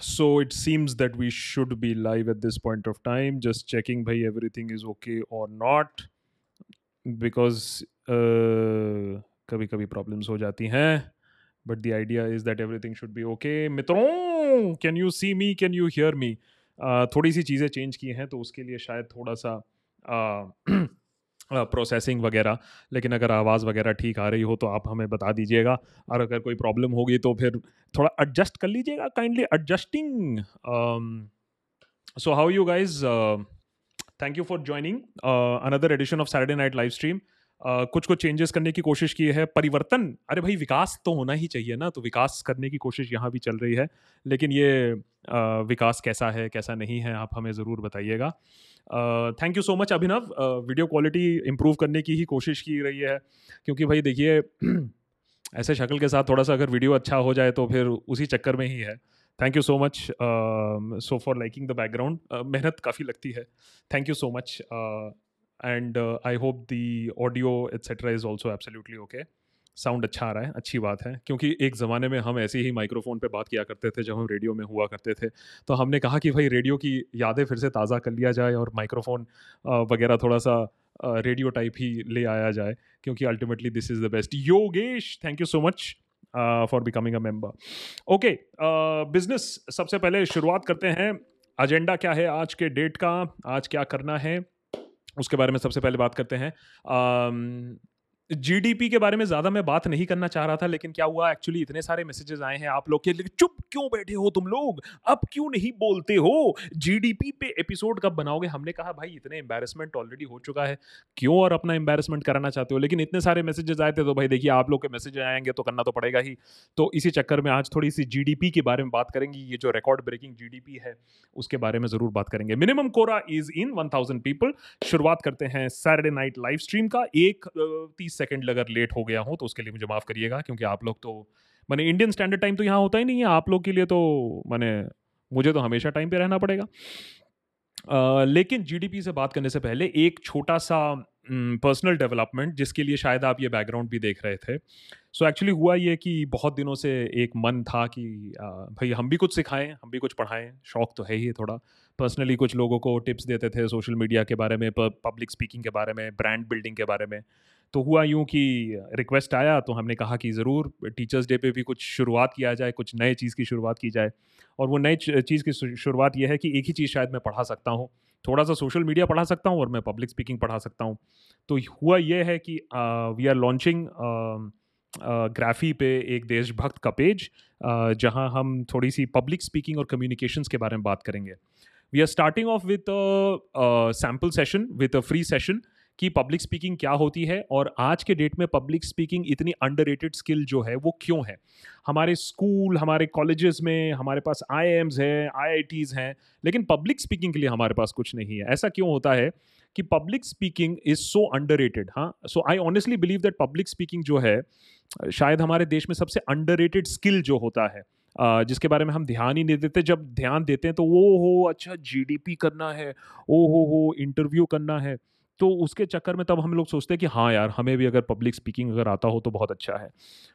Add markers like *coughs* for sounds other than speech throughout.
so it seems that we should be live at this point of time. Just checking, bhai, everything is okay or not, because uh, कभी कभी problems हो जाती हैं. But the idea is that everything should be okay. मित्रों, can you see me? Can you hear me? Uh, थोड़ी सी चीज़ें change की हैं तो उसके लिए शायद थोड़ा सा uh, प्रोसेसिंग वगैरह, लेकिन अगर आवाज़ वगैरह ठीक आ रही हो तो आप हमें बता दीजिएगा। और अगर कोई प्रॉब्लम होगी तो फिर थोड़ा एडजस्ट कर लीजिएगा kindly adjusting so how you guys thank you for joining another edition of Saturday night live stream कुछ कुछ चेंजेस करने की कोशिश की है। परिवर्तन, अरे भाई, विकास तो होना ही चाहिए ना तो विकास करने की कोशिश यहाँ भी चल रही है। लेकिन ये विकास कैसा है, कैसा नहीं है, आप हमें ज़रूर बताइएगा। Thank you so much Abhinav. Video quality improve करने की ही कोशिश की रही है। क्योंकि भाई देखिए, *clears throat* ऐसे शक्ल के साथ थोड़ा सा अगर वीडियो अच्छा हो जाए तो फिर उसी चक्कर में ही है। Thank you so much so for liking the background मेहनत काफ़ी लगती है। Thank you so much and I hope the audio etcetera is also absolutely okay sound अच्छा आ रहा है, अच्छी बात है। क्योंकि एक ज़माने में हम ऐसे ही माइक्रोफोन पे बात किया करते थे, जब हम रेडियो में हुआ करते थे। तो हमने कहा कि भाई रेडियो की यादें फिर से ताज़ा कर लिया जाए और माइक्रोफोन वगैरह थोड़ा सा रेडियो टाइप ही ले आया जाए। क्योंकि ultimately this is the best Yogesh thank you so much for becoming a member okay business सबसे पहले शुरुआत करते हैं। एजेंडा क्या है आज के डेट का? आज क्या करना है? उसके बारे में सबसे पहले बात करते हैं। जीडीपी के बारे में ज़्यादा मैं बात नहीं करना चाह रहा था, लेकिन क्या हुआ? एक्चुअली इतने सारे मैसेजेस आए हैं आप लोग के लिए। चुप क्यों बैठे हो तुम लोग? अब क्यों नहीं बोलते हो? जीडीपी पे एपिसोड कब बनाओगे? हमने कहा, भाई, इतने एम्बेरसमेंट ऑलरेडी हो चुका है। क्यों और अपना एम्बेरसमेंट कराना चाहते हो? लेकिन इतने सारे मैसेजेस आए थे तो भाई देखिए, आप लोग के मैसेज आएँगे तो करना तो पड़ेगा ही। तो इसी चक्कर में आज थोड़ी सी जी के बारे में बात करेंगे। ये जो रिकॉर्ड ब्रेकिंग जीडीपी है, उसके बारे में ज़रूर बात करेंगे। Minimum Quora is in one people शुरुआत करते हैं सैटरडे नाइट लाइव स्ट्रीम का। एक सेकंड अगर लेट हो गया हूँ तो उसके लिए मुझे माफ़ करिएगा क्योंकि आप लोग तो मैंने इंडियन स्टैंडर्ड टाइम तो यहाँ होता ही नहीं है आप लोग के लिए तो मैंने मुझे तो हमेशा टाइम पे रहना पड़ेगा। Uh, लेकिन जीडीपी से बात करने से पहले एक छोटा सा पर्सनल डेवलपमेंट जिसके लिए शायद आप ये बैकग्राउंड भी देख रहे थे। सो so एक्चुअली हुआ ये कि बहुत दिनों से एक मन था कि भाई हम भी कुछ सिखाएँ हम भी कुछ पढ़ाएँ शौक तो है ही थोड़ा। पर्सनली कुछ लोगों को टिप्स देते थे सोशल मीडिया के बारे में पब्लिक स्पीकिंग के बारे में ब्रांड बिल्डिंग के बारे में। तो हुआ यूँ कि रिक्वेस्ट आया तो हमने कहा कि ज़रूर टीचर्स डे पे भी कुछ शुरुआत किया जाए, कुछ नए चीज़ की शुरुआत की जाए। और वो नई चीज़ की शुरुआत यह है कि एक ही चीज़ शायद मैं पढ़ा सकता हूँ। थोड़ा सा सोशल मीडिया पढ़ा सकता हूँ और मैं पब्लिक स्पीकिंग पढ़ा सकता हूँ। तो हुआ यह है कि वी आर लॉन्चिंग ग्राफी पे एक देशभक्त का पेज जहाँ हम थोड़ी सी पब्लिक स्पीकिंग और कम्युनिकेशंस के बारे में बात करेंगे। We are starting off with sample session with a free session कि पब्लिक स्पीकिंग क्या होती है और आज के डेट में पब्लिक स्पीकिंग इतनी अंडर स्किल जो है, वो क्यों है? हमारे स्कूल हमारे कॉलेजेस में, हमारे पास आई एम्स हैं आई आई टीज़ हैं, लेकिन पब्लिक स्पीकिंग के लिए हमारे पास कुछ नहीं है। ऐसा क्यों होता है कि public speaking is so underrated हाँ? So I honestly believe that public speaking जो है, शायद हमारे देश में सबसे अंडर रेटेड स्किल जो होता है जिसके बारे में हम ध्यान ही नहीं देते। जब ध्यान देते हैं तो वो हो अच्छा जीडीपी करना है, ओ हो हो इंटरव्यू करना है। तो उसके चक्कर में तब हम लोग सोचते हैं कि हाँ यार, हमें भी अगर पब्लिक स्पीकिंग अगर आता हो तो बहुत अच्छा है।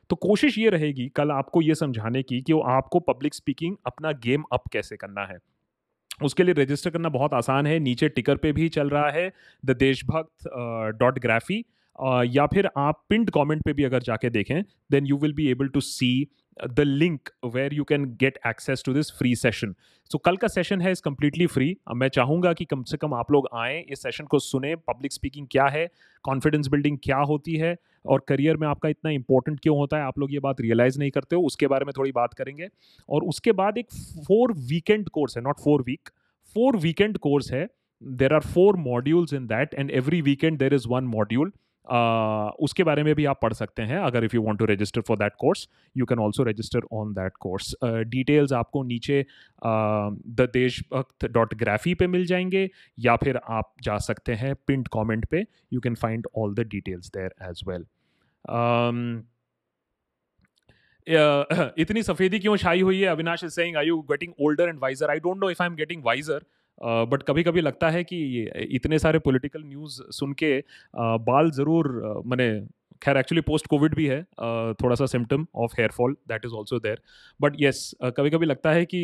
तो कोशिश ये रहेगी कल आपको ये समझाने की कि वो आपको पब्लिक स्पीकिंग अपना गेम अप कैसे करना है। उसके लिए रजिस्टर करना बहुत आसान है, नीचे टिकर पे भी चल रहा है द देशभक्त डॉट ग्राफी या फिर आप पिंड कमेंट पे भी अगर जाके देखें then you will be able to see the link where you can get access to this free session so कल का सेशन है इस कम्प्लीटली फ्री मैं चाहूँगा कि कम से कम आप लोग आएँ, इस सेशन को सुने पब्लिक स्पीकिंग क्या है कॉन्फिडेंस बिल्डिंग क्या होती है, और करियर में आपका इतना इंपॉर्टेंट क्यों होता है, आप लोग ये बात रियलाइज़ नहीं करते हो, उसके बारे में थोड़ी बात करेंगे। और उसके बाद एक फोर वीकेंड कोर्स है not four week four weekend course है। There are four modules in that and every weekend there is one module उसके बारे में भी आप पढ़ सकते हैं, अगर if you want to register for that course you can also register on that course details आपको नीचे द देशभक्त डॉट ग्राफी पे मिल जाएँगे, या फिर आप जा सकते हैं पिंट कॉमेंट पे you can find all the details there as well इतनी सफ़ेदी क्यों छाई हुई है? Avinash is saying I you getting older and wiser I don't know if I am getting wiser but कभी कभी लगता है कि इतने सारे पॉलिटिकल न्यूज़ सुन के बाल ज़रूर मैंने, खैर एक्चुअली पोस्ट कोविड भी है थोड़ा सा symptom of hair fall that is also there but yes कभी कभी लगता है कि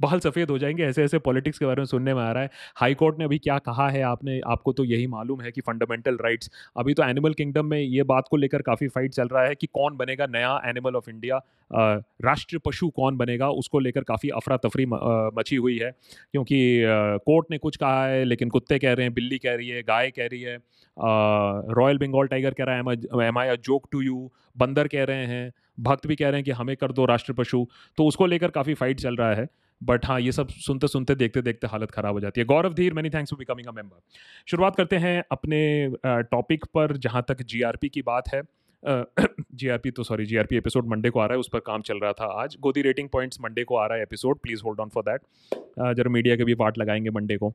बाल सफ़ेद हो जाएँगे ऐसे ऐसे पॉलिटिक्स के बारे में सुनने में आ रहा है। हाई कोर्ट ने अभी क्या कहा है आपने, आपको तो यही मालूम है कि फंडामेंटल राइट्स अभी तो एनिमल किंगडम में ये बात को लेकर काफ़ी फाइट चल रहा है कि कौन बनेगा नया एनिमल ऑफ़ इंडिया राष्ट्रीय पशु कौन बनेगा, उसको लेकर काफ़ी अफरा तफरी मची हुई है। क्योंकि कोर्ट ने कुछ कहा है, लेकिन कुत्ते कह रहे हैं, बिल्ली कह रही है, गाय कह रही है रॉयल बंगाल टाइगर कह रहा है am I a joke to you बंदर कह रहे हैं, भक्त भी कह रहे हैं कि हमें कर दो राष्ट्र पशु। तो उसको लेकर काफ़ी फाइट चल रहा है। बट हाँ ये सब सुनते सुनते, देखते देखते हालत ख़राब हो जाती है। Gaurav Dhir many thanks for becoming a member शुरुआत करते हैं अपने टॉपिक पर, जहाँ तक जीआरपी की बात है। जी जीआरपी *coughs* तो सॉरी जीआरपी एपिसोड मंडे को आ रहा है, उस पर काम चल रहा था आज। गोदी रेटिंग पॉइंट्स मंडे को आ रहा है episode please hold on for that जरा मीडिया के भी पार्ट लगाएँगे मंडे को।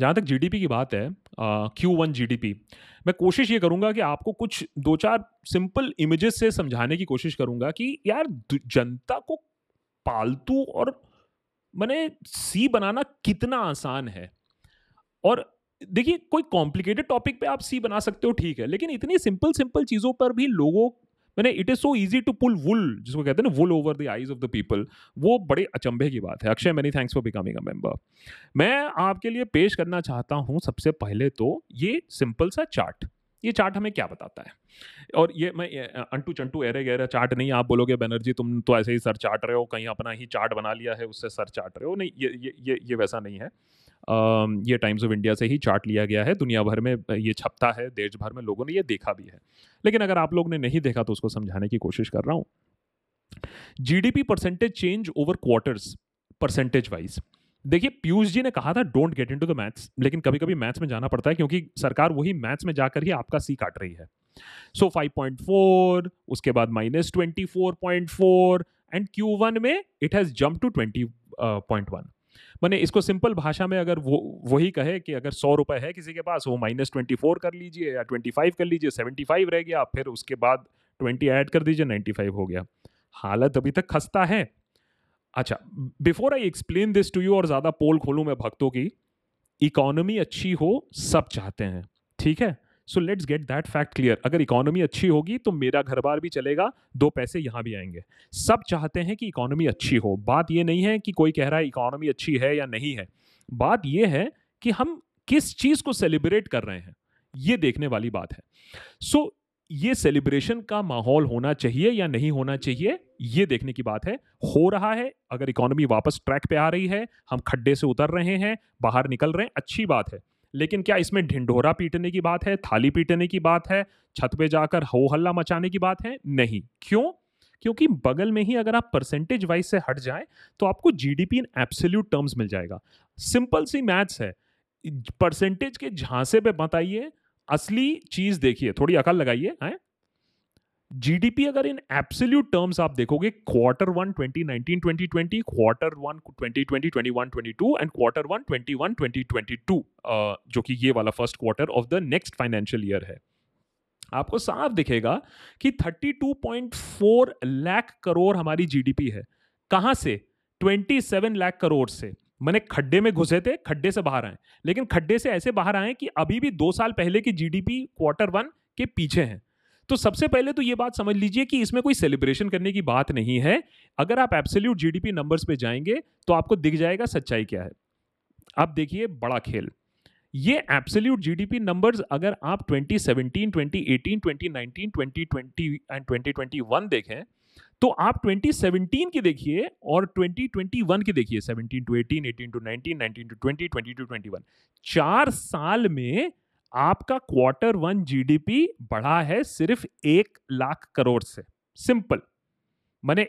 जहाँ तक जीडीपी की बात है क्यू वन जी मैं कोशिश ये करूँगा कि आपको कुछ दो चार सिंपल इमेजेस से समझाने की कोशिश करूँगा कि यार जनता को पालतू और मैंने सी बनाना कितना आसान है। और देखिए, कोई कॉम्प्लिकेटेड टॉपिक पे आप सी बना सकते हो, ठीक है, लेकिन इतनी सिंपल सिंपल चीज़ों पर भी लोगों मैंने it is so easy to pull wool जिसको कहते हैं ना wool over the eyes of the people वो बड़े अचंभे की बात है। Akshay many thanks for becoming a member मैं आपके लिए पेश करना चाहता हूँ सबसे पहले तो ये सिंपल सा चार्ट ये चार्ट हमें क्या बताता है? और ये मैं अंटू चंटू एरे गहरा चार्ट नहीं आप बोलोगे बैनर्जी तुम तो ऐसे ही सर चाट रहे हो कहीं अपना ही चार्ट बना लिया है उससे सर चाट रहे हो। नहीं ये ये ये, ये वैसा नहीं है। ये टाइम्स ऑफ़ इंडिया से ही चार्ट लिया गया है। दुनिया भर में ये छपता है देश भर में लोगों ने ये देखा भी है। लेकिन अगर आप लोग ने नहीं देखा तो उसको समझाने की कोशिश कर रहा हूँ। GDP percentage change over quarters percentage wise देखिए पीयूष जी ने कहा था don't get into the maths लेकिन कभी कभी मैथ्स में जाना पड़ता है क्योंकि सरकार वही मैथ्स में जाकर ही आपका सी काट रही है। सो so, 5.4 उसके बाद minus twenty and Q one में it has jump to twenty point one मैंने इसको सिंपल भाषा में अगर वो, वही कहे कि अगर सौ रुपए है किसी के पास, वो माइनस ट्वेंटी फोर कर लीजिए या ट्वेंटी फाइव कर लीजिए सेवेंटी फाइव रह गया, फिर उसके बाद ट्वेंटी ऐड कर दीजिए नाइन्टी फाइव हो गया। हालत अभी तक खस्ता है। अच्छा before I explain this to you और ज़्यादा पोल खोलूँ मैं भक्तों की इकोनॉमी अच्छी हो, सब चाहते हैं, ठीक है? So let's get that fact clear अगर इकोनॉमी अच्छी होगी तो मेरा घर बार भी चलेगा दो पैसे यहाँ भी आएँगे। सब चाहते हैं कि इकोनॉमी अच्छी हो। बात ये नहीं है कि कोई कह रहा है इकोनॉमी अच्छी है या नहीं है। बात यह है कि हम किस चीज़ को सेलिब्रेट कर रहे हैं। ये देखने वाली बात है। सो so, ये सेलिब्रेशन का माहौल होना चाहिए या नहीं होना चाहिए ये देखने की बात है। हो रहा है अगर इकोनॉमी वापस ट्रैक पे आ रही है हम खड्डे से उतर रहे हैं बाहर निकल रहे हैं अच्छी बात है। लेकिन क्या इसमें ढिंढोरा पीटने की बात है, थाली पीटने की बात है, छत पे जाकर हो हल्ला मचाने की बात है? नहीं। क्यों? क्योंकि बगल में ही अगर आप परसेंटेज वाइज से हट जाएँ तो आपको जीडीपी इन एब्सोल्यूट टर्म्स मिल जाएगा। सिंपल सी मैथ्स है। परसेंटेज के झांसे पे बताइए असली चीज़ देखिए, थोड़ी अकल लगाइए, हैं? जीडीपी अगर इन एब्सोल्यूट टर्म्स आप देखोगे quarter one 2019 2020 quarter one 2020 21 22 and quarter one 21 2022 जो कि ये वाला first quarter of the next financial year है। आपको साफ़ दिखेगा कि 32.4 लाख करोड़ हमारी जीडीपी है। कहाँ से? 27 लाख करोड़ से। मैंने खड्डे में घुसे थे, खड्डे से बाहर आए। लेकिन खड्डे से ऐसे बाहर आए कि अभी भी दो साल पहले की जीडीपी क्वार्टर वन के पीछे हैं। तो सबसे पहले तो ये बात समझ लीजिए कि इसमें कोई सेलिब्रेशन करने की बात नहीं है। अगर आप एब्सोल्यूट जीडीपी नंबर्स पे जाएँगे तो आपको दिख जाएगा सच्चाई क्या है। अब देखिए बड़ा खेल। ये एब्सोल्यूट जीडीपी नंबर्स अगर आप 2017, 2018, 2019, 2020 एंड 2021 देखें तो आप 2017 की देखिए और 2021 की देखिए। 17 टू 18, 18 टू 19, 19 टू 20, 20 टू 21 चार साल में आपका क्वार्टर वन जीडीपी बढ़ा है सिर्फ़ एक लाख करोड़ से। सिंपल मैंने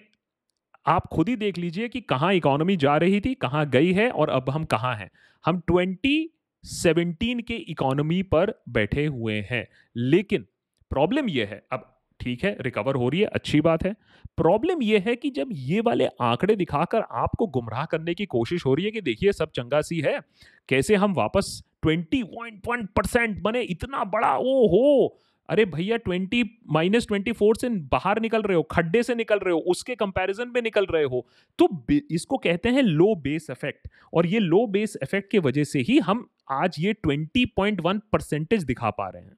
आप खुद ही देख लीजिए कि कहाँ इकोनॉमी जा रही थी, कहाँ गई है और अब हम कहाँ हैं। हम 2017 के इकोनॉमी पर बैठे हुए हैं। लेकिन प्रॉब्लम यह है, अब ठीक है रिकवर हो रही है, अच्छी बात है। प्रॉब्लम यह है कि जब ये वाले आंकड़े दिखाकर आपको गुमराह करने की कोशिश हो रही है कि देखिए, सब चंगा सी है, कैसे हम वापस ट्वेंटी पॉइंट परसेंट बने, इतना बड़ा ओ हो अरे भैया ट्वेंटी माइनस ट्वेंटी फोर से बाहर निकल रहे हो, खड्डे से निकल रहे हो, उसके कंपैरिजन में निकल रहे हो। तो इसको कहते हैं लो बेस इफ़ेक्ट और ये लो बेस इफ़ेक्ट की वजह से ही हम आज ये ट्वेंटी पॉइंट वन परसेंटेज दिखा पा रहे हैं।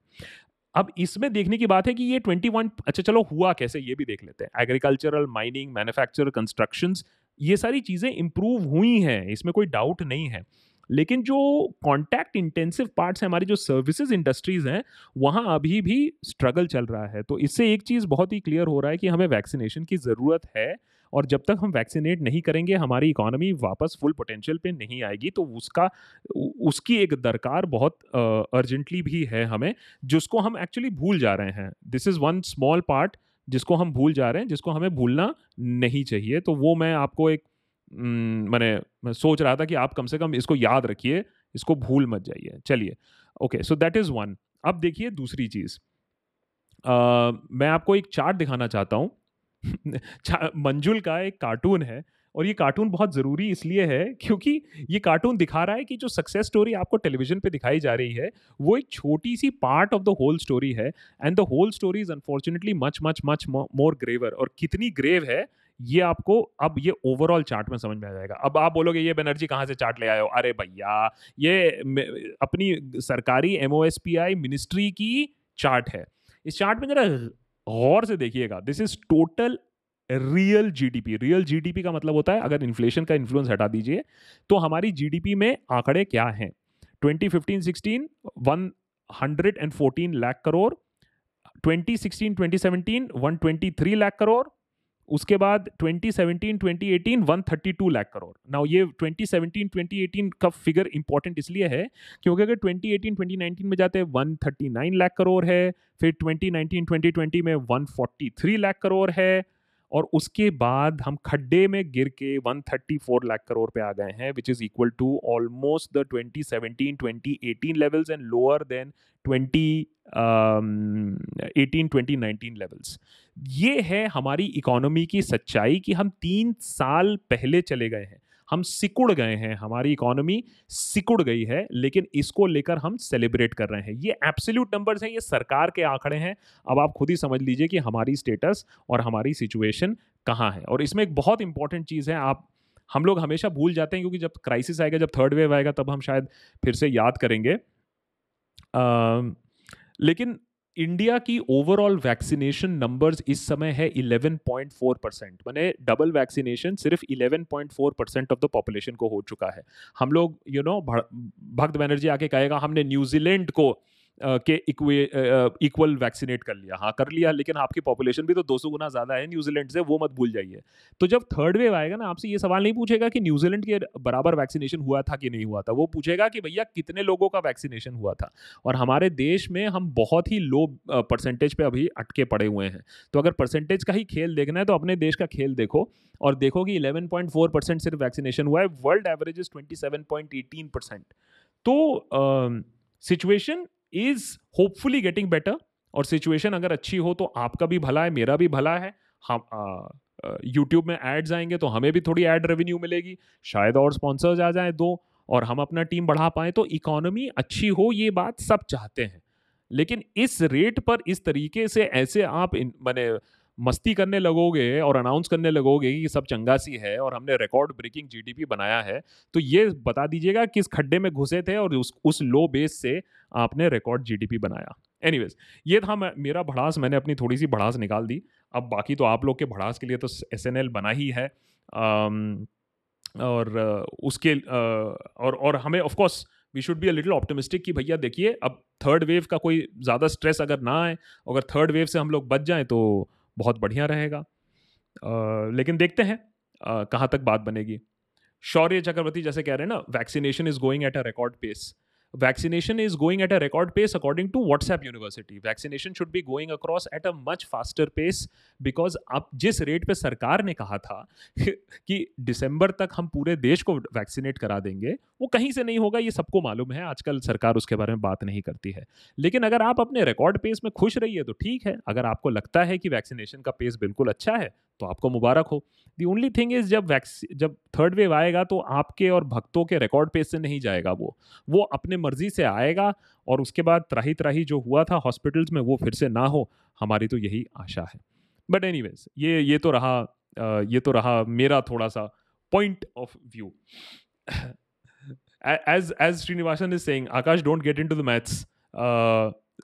अब इसमें देखने की बात है कि ये 21 अच्छा चलो हुआ कैसे, ये भी देख लेते हैं। एग्रीकल्चरल माइनिंग मैन्युफैक्चर कंस्ट्रक्शंस ये सारी चीज़ें इंप्रूव हुई हैं, इसमें कोई डाउट नहीं है। लेकिन जो कॉन्टैक्ट इंटेंसिव पार्ट्स हैं हमारी जो सर्विसेज़ इंडस्ट्रीज़ हैं वहाँ अभी भी स्ट्रगल चल रहा है। तो इससे एक चीज़ बहुत ही क्लियर हो रहा है कि हमें वैक्सीनेशन की ज़रूरत है और जब तक हम वैक्सीनेट नहीं करेंगे हमारी इकोनॉमी वापस फुल पोटेंशियल पे नहीं आएगी तो उसका उसकी एक दरकार बहुत अर्जेंटली uh, भी है हमें जिसको हम एक्चुअली भूल जा रहे हैं। This is one small part जिसको हम भूल जा रहे हैं जिसको हमें भूलना नहीं चाहिए। तो वो मैं आपको एक मैंने, मैं सोच रहा था कि आप कम से कम इसको याद रखिए, इसको भूल मत जाइए। चलिए, okay, so that is one. अब देखिए दूसरी चीज़। मैं आपको एक चार्ट दिखाना चाहता हूँ। *laughs* मंजुल का एक कार्टून है और ये कार्टून बहुत ज़रूरी इसलिए है क्योंकि ये कार्टून दिखा रहा है कि जो सक्सेस स्टोरी आपको टेलीविज़न पे दिखाई जा रही है, वो एक छोटी सी part of the whole story है and the whole story is unfortunately much much much more graver और कितनी ग्रेव है ये आपको अब ये ओवरऑल चार्ट में समझ में आ जाएगा। अब आप बोलोगे, ये बनर्जी कहाँ से चार्ट ले आए हो? अरे भैया, ये अपनी सरकारी एम मिनिस्ट्री की चार्ट है। इस चार्ट में जरा गौर से देखिएगा this is total real GDP real GDP का मतलब होता है, अगर इन्फ्लेशन का इन्फ्लुएंस हटा दीजिए तो हमारी जीडीपी में आंकड़े क्या हैं? 2015-16 114 लाख करोड़ 2016-2017 123 लाख करोड़ उसके बाद 2017 2018 132 लाख करोड़ नाउ ये 2017 2018 का फिगर इंपॉर्टेंट इसलिए है क्योंकि अगर 2018 2019 में जाते हैं 139 लाख करोड़ है, फिर 2019 2020 में 143 लाख करोड़ है और उसके बाद हम खड्डे में गिर के 134 लाख करोड़ पे आ गए हैं which is equal to almost the 2017 2018 levels and lower than 2018 2019 levels ये है हमारी इकोनॉमी की सच्चाई कि हम तीन साल पहले चले गए हैं। हम सिकुड़ गए हैं हमारी इकोनॉमी सिकुड़ गई है लेकिन इसको लेकर हम सेलिब्रेट कर रहे हैं। ये एब्सोल्यूट नंबर्स हैं ये सरकार के आंकड़े हैं। अब आप खुद ही समझ लीजिए कि हमारी स्टेटस और हमारी सिचुएशन कहाँ है। और इसमें एक बहुत इंपॉर्टेंट चीज़ है आप हम लोग हमेशा भूल जाते हैं क्योंकि जब क्राइसिस आएगा जब थर्ड वेव आएगा तब हम शायद फिर से याद करेंगे। आ, लेकिन इंडिया की ओवरऑल वैक्सीनेशन नंबर्स इस समय है 11.4 परसेंट मैंने डबल वैक्सीनेशन सिर्फ़ 11.4 परसेंट ऑफ़ द पॉपुलेशन को हो चुका है। हम लोग यू नो भक्त बनर्जी आके कहेगा, हमने न्यूजीलैंड को के इक्वल वैक्सीनेट कर लिया। हाँ कर लिया, लेकिन आपकी पॉपुलेशन भी तो 200 गुना ज़्यादा है न्यूजीलैंड से वो मत भूल जाइए। तो जब थर्ड वेव आएगा ना, आपसे ये सवाल नहीं पूछेगा कि न्यूजीलैंड के बराबर वैक्सीनेशन हुआ था कि नहीं हुआ था। वो पूछेगा कि भैया कितने लोगों का वैक्सीनेशन हुआ था? और हमारे देश में हम बहुत ही लो परसेंटेज पर अभी अटके पड़े हुए हैं। तो अगर परसेंटेज का ही खेल देखना है तो अपने देश का खेल देखो और देखो कि 11.4 परसेंट सिर्फ़ वैक्सीनेशन हुआ है वर्ल्ड एवरेज इज़ 27.18 परसेंट तो situation is hopefully getting better और सिचुएशन अगर अच्छी हो तो आपका भी भला है, मेरा भी भला है। हम यूट्यूब में एड्स आएँगे तो हमें भी थोड़ी एड रेवेन्यू मिलेगी। शायद और स्पॉन्सर्स आ जाए दो और हम अपना टीम बढ़ा पाए। तो इकोनॉमी अच्छी हो, ये बात सब चाहते हैं। लेकिन इस रेट पर इस तरीके से ऐसे आप मैंने मस्ती करने लगोगे और अनाउंस करने लगोगे कि सब चंगा सी है और हमने रिकॉर्ड ब्रेकिंग जीडीपी बनाया है तो ये बता दीजिएगा किस खड्डे में घुसे थे और उस उस लो बेस से आपने रिकॉर्ड जीडीपी बनाया। एनीवेज ये था मेरा भड़ास मैंने अपनी थोड़ी सी भड़ास निकाल दी। अब बाकी तो आप लोग के भड़ास के लिए तो एसएनएल बना ही है। आम, और उसके और और हमें of course we should be a little optimistic कि भैया देखिए अब थर्ड वेव का कोई ज़्यादा स्ट्रेस अगर ना आए अगर थर्ड वेव से हम लोग बच जाएँ तो बहुत बढ़िया रहेगा। आ, लेकिन देखते हैं कहाँ तक बात बनेगी। शौर्य चक्रवर्ती जैसे कह रहे हैं ना vaccination is going at a record pace vaccination is going at a record pace according to WhatsApp University. Vaccination should be going across at a much faster pace because अब जिस रेट पे सरकार ने कहा था *laughs* कि दिसंबर तक हम पूरे देश को वैक्सीनेट करा देंगे, वो कहीं से नहीं होगा, ये सबको मालूम है। आजकल सरकार उसके बारे में बात नहीं करती है। लेकिन अगर आप अपने रिकॉर्ड पेस में खुश रहिए तो ठीक है। अगर आपको लगता है कि वैक्सीनेशन का पेस बिल्कुल अच्छा है तो आपको मुबारक हो। दी ओनली थिंग इज़ जब वैक्सी जब थर्ड वेव आएगा तो आपके और भक्तों के रिकॉर्ड पेस से नहीं जाएगा वो। वो अपने मर्ज़ी से आएगा और उसके बाद त्राही त्राही जो हुआ था हॉस्पिटल्स में, वो फिर से ना हो, हमारी तो यही आशा है। बट एनी ये ये तो रहा ये तो रहा मेरा थोड़ा सा point of view as as Srinivasan is saying Akash don't get into the maths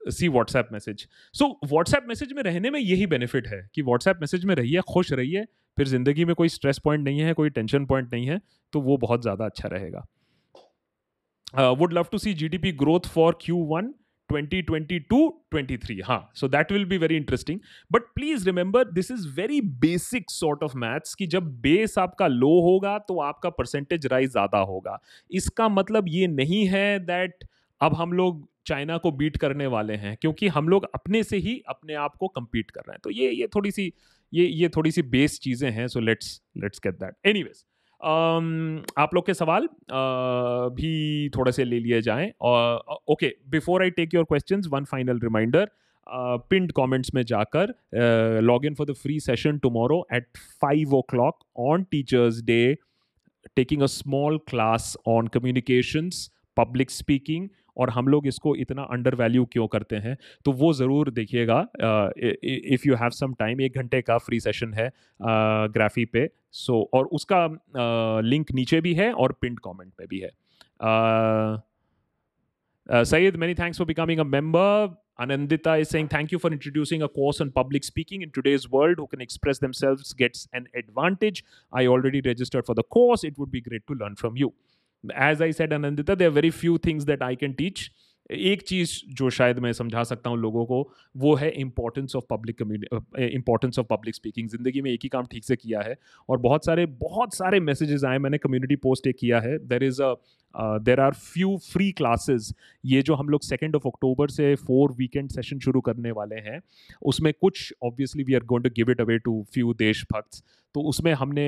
see WhatsApp message so WhatsApp message में रहने में यही बेनिफिट है कि व्हाट्सएप मैसेज में रहिए, खुश रहिए, फिर ज़िंदगी में कोई स्ट्रेस पॉइंट नहीं है, कोई टेंशन पॉइंट नहीं है तो वो बहुत ज़्यादा अच्छा रहेगा। Would love to see G D P growth for Q one 2022-23 हाँ so that will be very interesting. But please remember, this is very basic sort of maths कि जब बेस आपका लो होगा तो आपका परसेंटेज राइज ज़्यादा होगा। इसका मतलब ये नहीं है दैट अब हम लोग चाइना को बीट करने वाले हैं, क्योंकि हम लोग अपने से ही अपने आप को कम्पीट कर रहे हैं। तो ये ये थोड़ी सी, ये ये थोड़ी सी बेस चीज़ें हैं so let's let's get that anyways आप लोग के सवाल भी थोड़े से ले लिए जाएँ। और okay, before I take your questions, one final reminder pinned comments में जाकर log in for the free session tomorrow at five o'clock on Teachers' Day taking a small class on communications public speaking और हम लोग इसको इतना undervalue क्यों करते हैं तो वो ज़रूर देखिएगा if you have some time एक घंटे का फ्री सेशन है ग्राफी पे सो so, और उसका लिंक नीचे भी है और पिंड कमेंट पे भी है Sayed, many thanks for becoming a member. Anandita is saying, Thank you for introducing a course on public speaking in today's world. Who can express themselves gets an advantage. I already registered for the course. It would be great to learn from you. As I said Anandita there very few things that I can teach एक चीज़ जो शायद मैं समझा सकता हूँ लोगों को, वो है importance of public community importance of public speaking ज़िंदगी में एक ही काम ठीक से किया है और बहुत सारे बहुत सारे मैसेजेस आए, मैंने कम्युनिटी पोस्ट एक किया है। There is a there are few free classes ये जो हम लोग सेकेंड ऑफ़ अक्टूबर से फोर वीकेंड सेशन शुरू करने वाले हैं, उसमें कुछ obviously we are going to give it away to few देशभक्त। तो उसमें हमने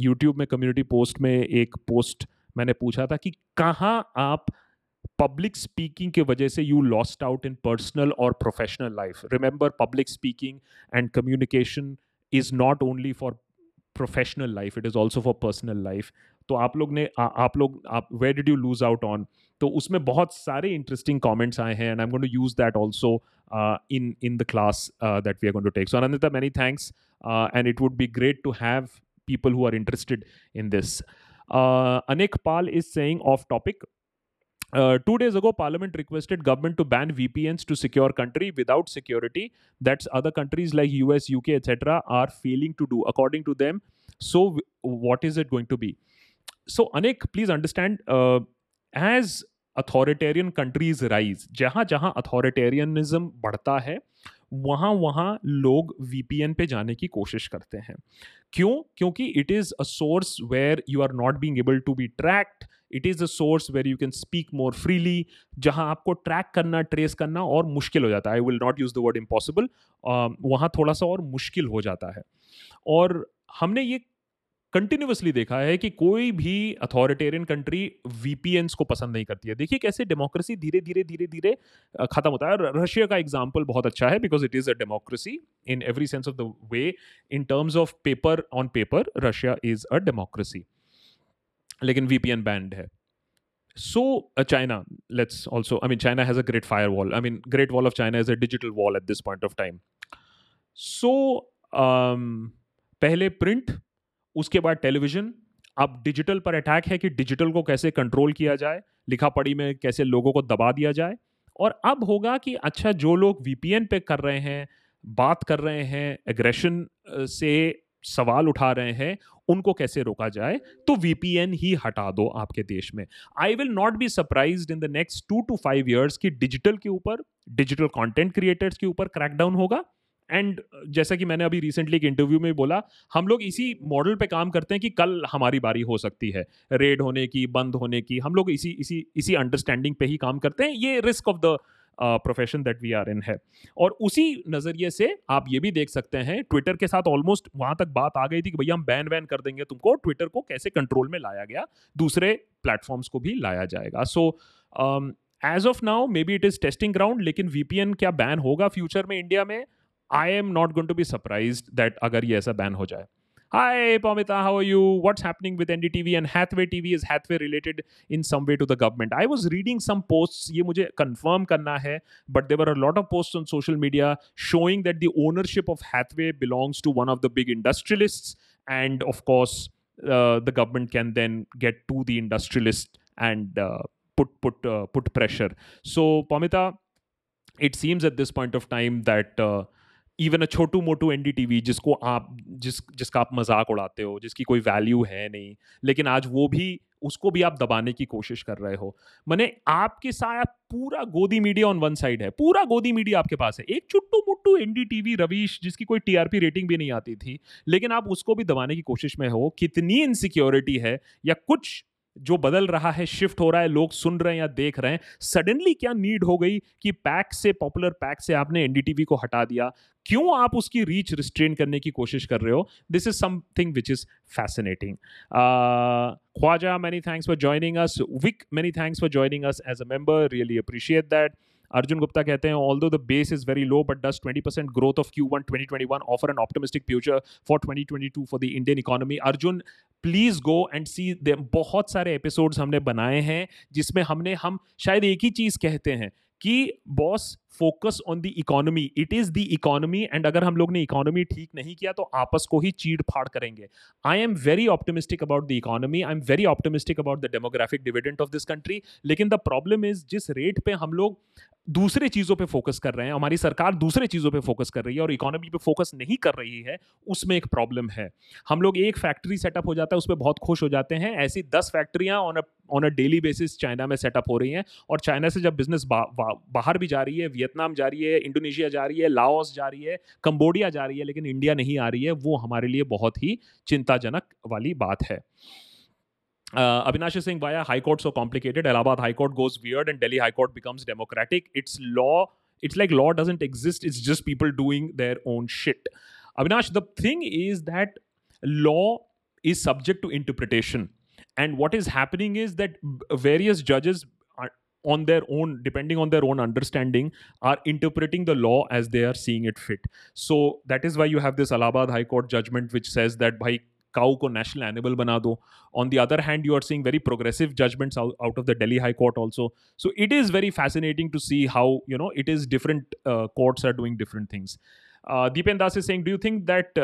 यूट्यूब में कम्युनिटी पोस्ट में एक पोस्ट मैंने पूछा था कि कहाँ आप पब्लिक स्पीकिंग के वजह से you lost out in personal और professional life remember public speaking and communication is not only for professional life it is also for personal life तो आप लोग ने आ, आप लोग आप where did you lose out on तो उसमें बहुत सारे इंटरेस्टिंग कमेंट्स आए हैं and I am going to use that also in in the class that we are to take so Anandita many thanks and it would be great to have people who are interested in this. Uh, Anik Pal is saying off topic. Uh, two days ago, Parliament requested government to ban VPNs to secure country without security. That's other countries like US, UK, etc. are failing to do, according to them. So, what is it going to be? So, Anik, please understand. Uh, as authoritarian countries rise जहाँ जहाँ authoritarianism बढ़ता है वहाँ वहाँ लोग VPN पे जाने की कोशिश करते हैं। क्यों? क्योंकि it is a source where you are not being able to be tracked it is a source where you can speak more freely जहाँ आपको ट्रैक करना ट्रेस करना और मुश्किल हो जाता है। I will not use the word impossible वहाँ थोड़ा सा और मुश्किल हो जाता है। और हमने ये कंटिन्यूसली देखा है कि कोई भी अथॉरिटेरियन कंट्री वीपीएन्स को पसंद नहीं करती है। देखिए कैसे डेमोक्रेसी धीरे धीरे धीरे धीरे खत्म होता है। रशिया का एग्ज़ाम्पल बहुत अच्छा है because it is a democracy in every sense of the way in terms of paper on paper Russia is a democracy लेकिन वीपीएन बैंड है। Uh, china let's also i mean china has a great firewall. I mean great wall of china is a digital wall at this point of time. So um, पहले print उसके बाद television अब digital पर attack है कि digital को कैसे control किया जाए, लिखा पढ़ी में कैसे लोगों को दबा दिया जाए। और अब होगा कि अच्छा जो लोग वीपीएन पे कर रहे हैं, बात कर रहे हैं एग्रेशन से सवाल उठा रहे हैं, उनको कैसे रोका जाए तो वीपीएन ही हटा दो आपके देश में। I will not be surprise in the next two to five years की डिजिटल के ऊपर डिजिटल कंटेंट क्रिएटर्स के ऊपर क्रैकडाउन होगा। एंड जैसा कि मैंने अभी रिसेंटली एक इंटरव्यू में बोला, हम लोग इसी मॉडल पे काम करते हैं कि कल हमारी बारी हो सकती है। रेड होने की, बंद होने की, हम लोग इसी इसी इसी अंडरस्टैंडिंग पे ही काम करते हैं। ये risk of the profession that we are in है। और उसी नज़रिए से आप ये भी देख सकते हैं ट्विटर के साथ ऑलमोस्ट वहाँ तक बात आ गई थी कि भैया हम बैन वैन कर देंगे तुमको ट्विटर को कैसे कंट्रोल में लाया गया, दूसरे प्लेटफॉर्म्स को भी लाया जाएगा। So as of now maybe it is testing ground लेकिन वीपीएन क्या बैन होगा फ्यूचर में इंडिया में? I am not going to be surprised that ye aisa ban ho jaye. Hi, Pamita, how are you? What's happening with NDTV and Hathway TV? Is Hathway related in some way to the government? I was reading some posts, ye mujhe confirm karna hai, but there were a lot of posts on social media showing that the ownership of Hathway belongs to one of the big industrialists, and of course, uh, the government can then get to the industrialist and uh, put uh, put pressure. So, Pamita, it seems at this point of time that even a छोटू मोटू एन जिसको आप, जिस, जिसका आप मज़ाक उड़ाते हो, जिसकी कोई वैल्यू है नहीं, लेकिन आज वो भी, उसको भी आप दबाने की कोशिश कर रहे हो। मैंने आपके साथ पूरा गोदी मीडिया ऑन वन साइड है, पूरा गोदी मीडिया आपके पास है। एक चुट्टू मुट्टू एनडीटीवी रवीश, जिसकी कोई टीआरपी रेटिंग भी नहीं आती थी, लेकिन आप उसको भी दबाने की कोशिश में हो, कितनी इनसिक्योरिटी है, या कुछ जो बदल रहा है शिफ्ट हो रहा है, लोग सुन रहे हैं या देख रहे हैं सडनली क्या नीड हो गई कि पैक से पॉपुलर पैक से आपने एनडीटीवी को हटा दिया? क्यों आप उसकी रीच रिस्ट्रेन करने की कोशिश कर रहे हो? This is something which is fascinating Khwaja many thanks for joining us Vik many thanks for joining us as a member really appreciate that Arjun Gupta कहते हैं although the base is very low but does twenty percent growth of Q one twenty twenty one offer an optimistic future for twenty twenty two for the Indian economy Arjun please go and see they बहुत सारे episode हमने बनाए हैं, जिसमें हमने, हम शायद एक ही चीज़ कहते हैं कि boss focus on the economy it is the economy and अगर हम लोग ने इकोनॉमी ठीक नहीं किया तो आपस को ही चीड़ फाड़ करेंगे। I am very optimistic about the economy I am very optimistic about the demographic dividend of this country लेकिन द प्रॉब्लम इज़ जिस रेट पे हम लोग दूसरे चीज़ों पे फोकस कर रहे हैं हमारी सरकार दूसरे चीज़ों पे फोकस कर रही है और इकोनॉमी पे फोकस नहीं कर रही है उसमें एक प्रॉब्लम है। हम लोग एक फैक्ट्री सेटअप हो जाता है उस पर बहुत खुश हो जाते हैं। ऐसी दस फैक्ट्रियाँ on a on a daily basis China में सेटअप हो रही हैं और चाइना से जब बिज़नेस बा, बा, बाहर भी जा रही है वियतनाम जा रही है, इंडोनेशिया जा रही है, लाओस जा रही है, कंबोडिया जा रही है, लेकिन इंडिया नहीं आ रही है, वो हमारे लिए बहुत ही चिंताजनक वाली बात है। Avinash Singh via high court so complicated Allahabad high court goes weird and Delhi high court becomes democratic it's law it's like law doesn't exist it's just people doing their own shit Avinash the thing is that law is subject to interpretation and what is happening is that various जजेस on their own, depending on their own understanding, are interpreting the law as they are seeing it fit. So that is why you have this Allahabad High Court judgment which says that bhai cow को national animal बना दो on the other hand you are seeing very progressive judgments out of the Delhi high court also so it is very fascinating to see how you know it is different courts are doing different things Dipen Das is saying do you think that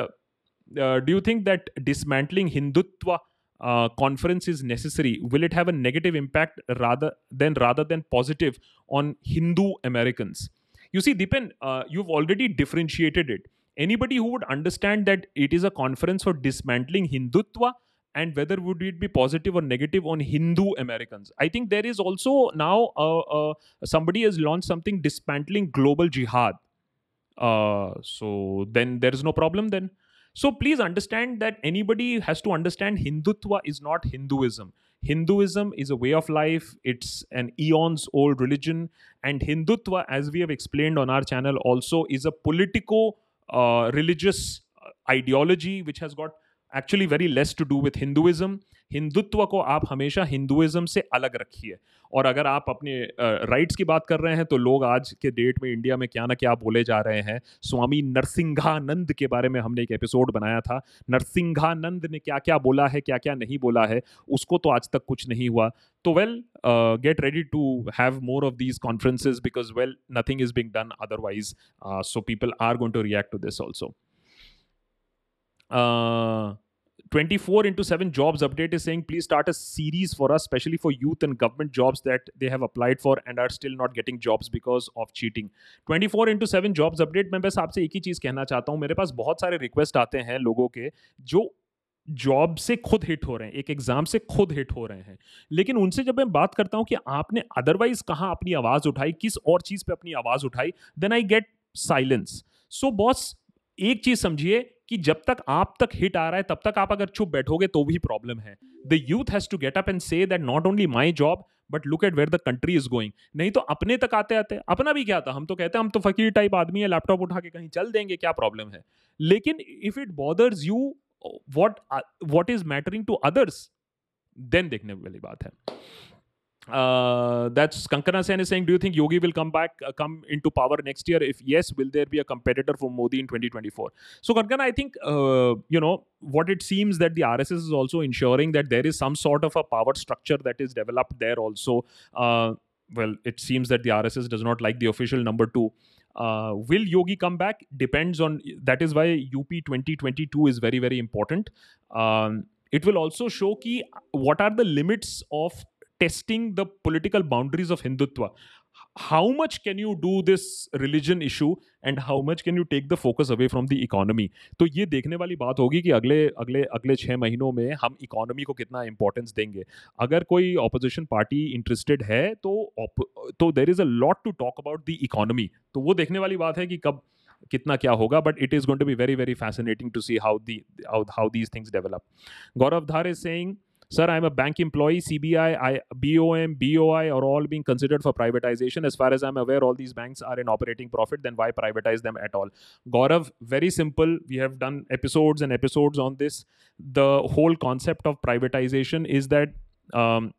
do you think that dismantling Hindutva uh, conference is necessary? Will it have a negative impact rather than rather than positive on Hindu Americans? You see, Deepan, uh, you've already differentiated it anybody who would understand that it is a conference for dismantling Hindutva and whether would it be positive or negative on Hindu Americans. I think there is also now uh, uh, somebody has launched something dismantling global jihad. Uh, so then there is no problem then. So please understand that anybody has to understand Hindutva is not Hinduism. Hinduism is a way of life, it's an eons old religion. And Hindutva, as we have explained on our channel, also is a politico uh, religious ideology which has got actually very less to do with Hinduism Hindutva को आप हमेशा Hinduism से अलग रखिए। और अगर आप अपने राइट्स की बात कर रहे हैं तो लोग आज के डेट में इंडिया में क्या ना क्या बोले जा रहे हैं। स्वामी नरसिंहानंद के बारे में हमने एक एपिसोड बनाया था। नरसिंहानंद ने क्या क्या बोला है, क्या क्या नहीं बोला है, उसको तो आज तक कुछ नहीं हुआ। तो well get ready to have more of these conferences because well nothing is being done otherwise so people are going to react to this also twenty four into seven jobs update is saying please start a series for a specially for youth and government jobs that they have applied for and are still not getting jobs because of cheating twenty four into seven jobs update मैं बस आपसे एक ही चीज़ कहना चाहता हूँ, मेरे पास बहुत सारे रिक्वेस्ट आते हैं लोगों के, जो जॉब से खुद हिट हो रहे हैं, एक एग्ज़ाम से खुद हिट हो रहे हैं। लेकिन उनसे जब मैं बात करता हूँ कि आपने अदरवाइज़ कहाँ अपनी आवाज़ उठाई, किस और चीज़ पर अपनी आवाज़ उठाई then I get silence so boss एक चीज़ समझिए कि जब तक आप तक हिट आ रहा है, तब तक आप अगर चुप बैठोगे तो भी प्रॉब्लम है। The youth has to get up and say that not only my job but look at where the country is going नहीं तो अपने तक आते आते, अपना भी क्या था? हम तो कहते हैं, हम तो फकीर टाइप आदमी है लैपटॉप उठा के कहीं चल देंगे, क्या प्रॉब्लम है? लेकिन if it bothers you what what is mattering to others then देखने वाली बात है। Uh, that's Kankana Sen is saying, do you think Yogi will come back, uh, come into power next year? If yes, will there be a competitor for Modi in 2024? So Kankana, I think, uh, you know, what it seems that the RSS is also ensuring that there is some sort of a power structure that is developed there also. Uh, well, it seems that the RSS does not like the official number two. Uh, will Yogi come back? Depends on, that is why UP 2022 is very, very important. Um, it will also show key what are the limits of testing the political boundaries of Hindutva. how much can you do this religion issue and how much can you take the focus away from the economy? तो ये देखने वाली बात होगी कि अगले अगले अगले छः महीनों में हम इकोनॉमी को कितना इंपॉर्टेंस देंगे। अगर कोई ऑपोजिशन पार्टी इंटरेस्टेड है तो तो there is a lot to talk about the economy तो वो देखने वाली बात है कि कब, कितना क्या होगा but it is going to be very very fascinating to see how the how these things develop Gaurav Dhar is saying Sir, I'm a bank employee. CBI, I, BOM, BOI are all being considered for privatization. As far as I'm aware, all these banks are in operating profit. Then why privatize them at all? Gaurav, very simple. We have done episodes and episodes on this. The whole concept of privatization is that um,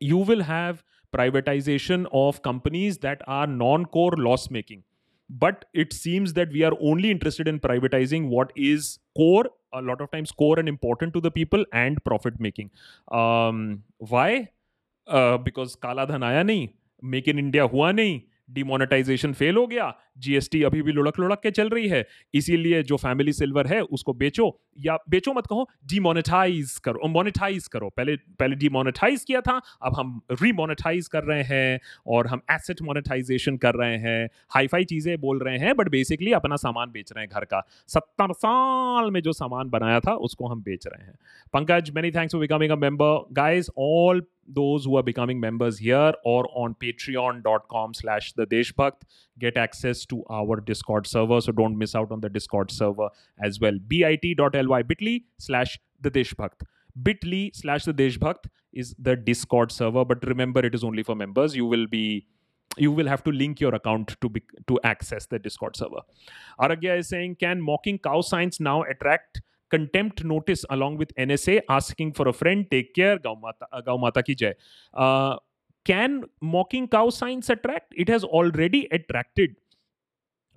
you will have privatization of companies that are non-core loss making but it seems that we are only interested in privatizing what is core a lot of times core and important to the people and profit making um, why uh, because kala dhan aaya nahi make in india hua nahi demonetisation fail हो गया GST अभी भी लुढ़क लुढ़क के चल रही है। इसीलिए जो फैमिली सिल्वर है, उसको बेचो या बेचो मत कहो डीमोनेटाइज करो मोनेटाइज करो। पहले पहले डीमोनेटाइज किया था, अब हम रीमोनेटाइज कर रहे हैं और हम एसेट मोनेटाइजेशन कर रहे हैं। हाई फाई चीज़ें बोल रहे हैं बट बेसिकली अपना सामान बेच रहे हैं घर का। सत्तर साल में जो सामान बनाया था, उसको हम बेच रहे हैं। Pankaj many thanks for becoming a member guys all those who are becoming members here or on patreon.com slash the deshbhakt get access to our discord server so don't miss out on the discord server as well. bit.ly bit.ly slash the deshbhakt. bit.ly slash the deshbhakt is the discord server but remember it is only for members. You will be you will have to link your account to be, to access the discord server. Aragya is saying can mocking cow signs now attract contempt notice along with NSA asking for a friend, take care, Gaumata, uh, Gaumata ki jai. Uh, can mocking cow signs attract? It has already attracted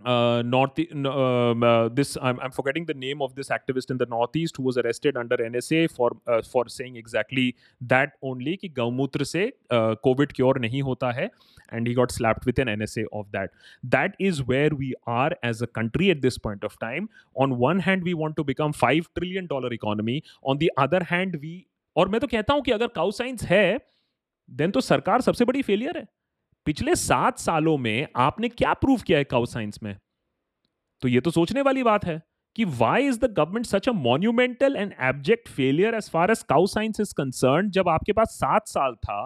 uh, north um, uh, this I'm, I'm forgetting the name of this activist in the northeast who was arrested under NSA for uh, for saying exactly that only कि गौमूत्र से COVID cure नहीं होता है and he got slapped with an NSA of that. That is where we are as a country at this point of time. On one hand, we want to become five trillion dollar economy. On the other hand, we और मैं तो कहता हूं कि अगर cow science है then तो सरकार सबसे बड़ी फेलियर है। पिछले सात सालों में आपने क्या प्रूव किया है काउ साइंस में? तो ये तो सोचने वाली बात है कि why is the government such a monumental and abject failure as far as cow science is concern जब आपके पास सात साल था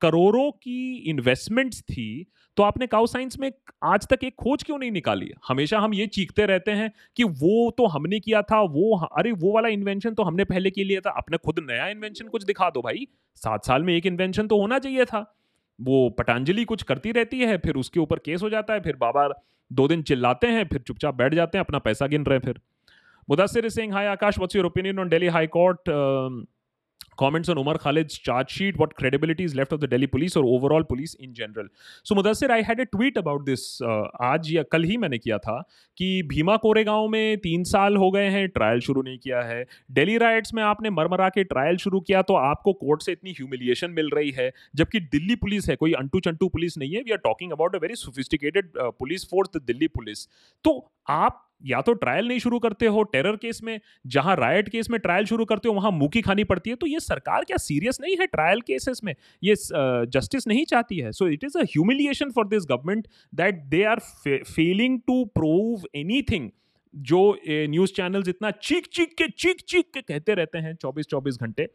करोड़ों की इन्वेस्टमेंट्स थी तो आपने काउ साइंस में आज तक एक खोज क्यों नहीं निकाली? हमेशा हम ये चीखते रहते हैं कि वो तो हमने किया था, वो अरे वो वाला इन्वेंशन तो हमने पहले के लिए था, अपने खुद नया इन्वेंशन कुछ दिखा दो भाई। सात साल में एक इन्वेंशन तो होना चाहिए था। वो पटांजलि कुछ करती रहती है, फिर उसके ऊपर केस हो जाता है, फिर बाबा दो दिन चिल्लाते हैं, फिर चुपचाप बैठ जाते हैं, अपना पैसा गिन रहे हैं फिर। Mudassir Singh hi Akash what's your opinion on Delhi high court comments on Umar Khalid's charge sheet, what credibility is left of the Delhi police or overall police in general. So Mudassir, I had a tweet about this uh, आज या कल ही मैंने किया था कि भीमा कोरेगांव में तीन साल हो गए हैं ट्रायल शुरू नहीं किया है। दिल्ली राइट्स में आपने मरमरा के ट्रायल शुरू किया तो आपको कोर्ट से इतनी ह्यूमिलिएशन मिल रही है जबकि दिल्ली पुलिस है कोई अंटू चंटू पुलिस नहीं है। We are talking about a very sophisticated police force the Delhi police. तो आप या तो ट्रायल नहीं शुरू करते हो टेरर केस में जहाँ राइट केस में ट्रायल शुरू करते हो वहाँ मुखी खानी पड़ती है तो ये सरकार क्या सीरियस नहीं है ट्रायल केसेस में? ये जस्टिस uh, नहीं चाहती है? So it is a humiliation for this government that they are failing to prove any जो न्यूज़ चैनल्स इतना चीख चीख के चीख चीख के कहते रहते हैं 24 24 घंटे।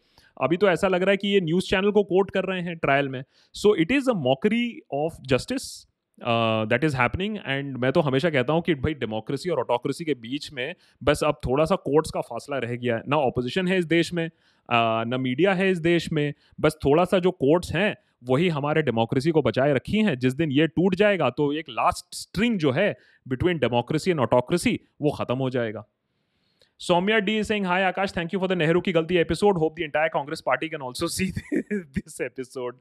अभी तो ऐसा लग रहा है कि ये न्यूज़ चैनल को कोट कर रहे हैं ट्रायल में। So it is a mockery of justice that is happening and मैं तो हमेशा कहता हूँ कि भाई डेमोक्रेसी और ऑटोक्रेसी के बीच में बस अब थोड़ा सा कोर्ट्स का फासला रह गया है। ना ऑपोजिशन है इस देश में न मीडिया है इस देश में, बस थोड़ा सा जो कोर्ट्स हैं, वही हमारे डेमोक्रेसी को बचाए रखी हैं। जिस दिन ये टूट जाएगा तो एक लास्ट स्ट्रिंग जो है बिटवीन डेमोक्रेसी एंड ऑटोक्रेसी वो ख़त्म हो जाएगा। Soumya D is saying, Hi Akash, thank you for the Nehru Ki Galti episode. Hope the entire Congress party can also see this episode.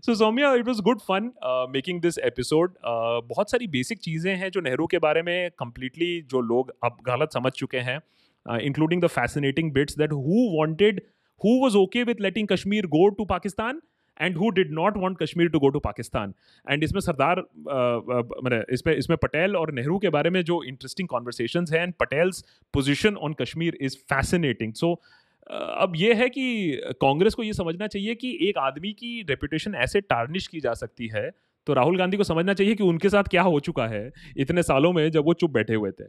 So Soumya, it was good fun uh, making this episode. Uh, बहुत सारी basic चीज़ें हैं जो नेहरू के बारे में completely जो लोग अब गलत समझ चुके हैं uh, including the fascinating bits that who wanted, who was okay with letting Kashmir go to Pakistan and who did not want Kashmir to go to Pakistan and इसमें सरदार मैंने इसमें इसमें पटेल और नेहरू के बारे में जो इंटरेस्टिंग कॉन्वर्सेशन है and Patel's position on Kashmir is fascinating so अब ये है कि कांग्रेस को ये समझना चाहिए कि एक आदमी की रेपुटेशन ऐसे टार्निश की जा सकती है तो राहुल गांधी को समझना चाहिए कि उनके साथ क्या हो चुका है इतने सालों में जब वो चुप बैठे हुए थे।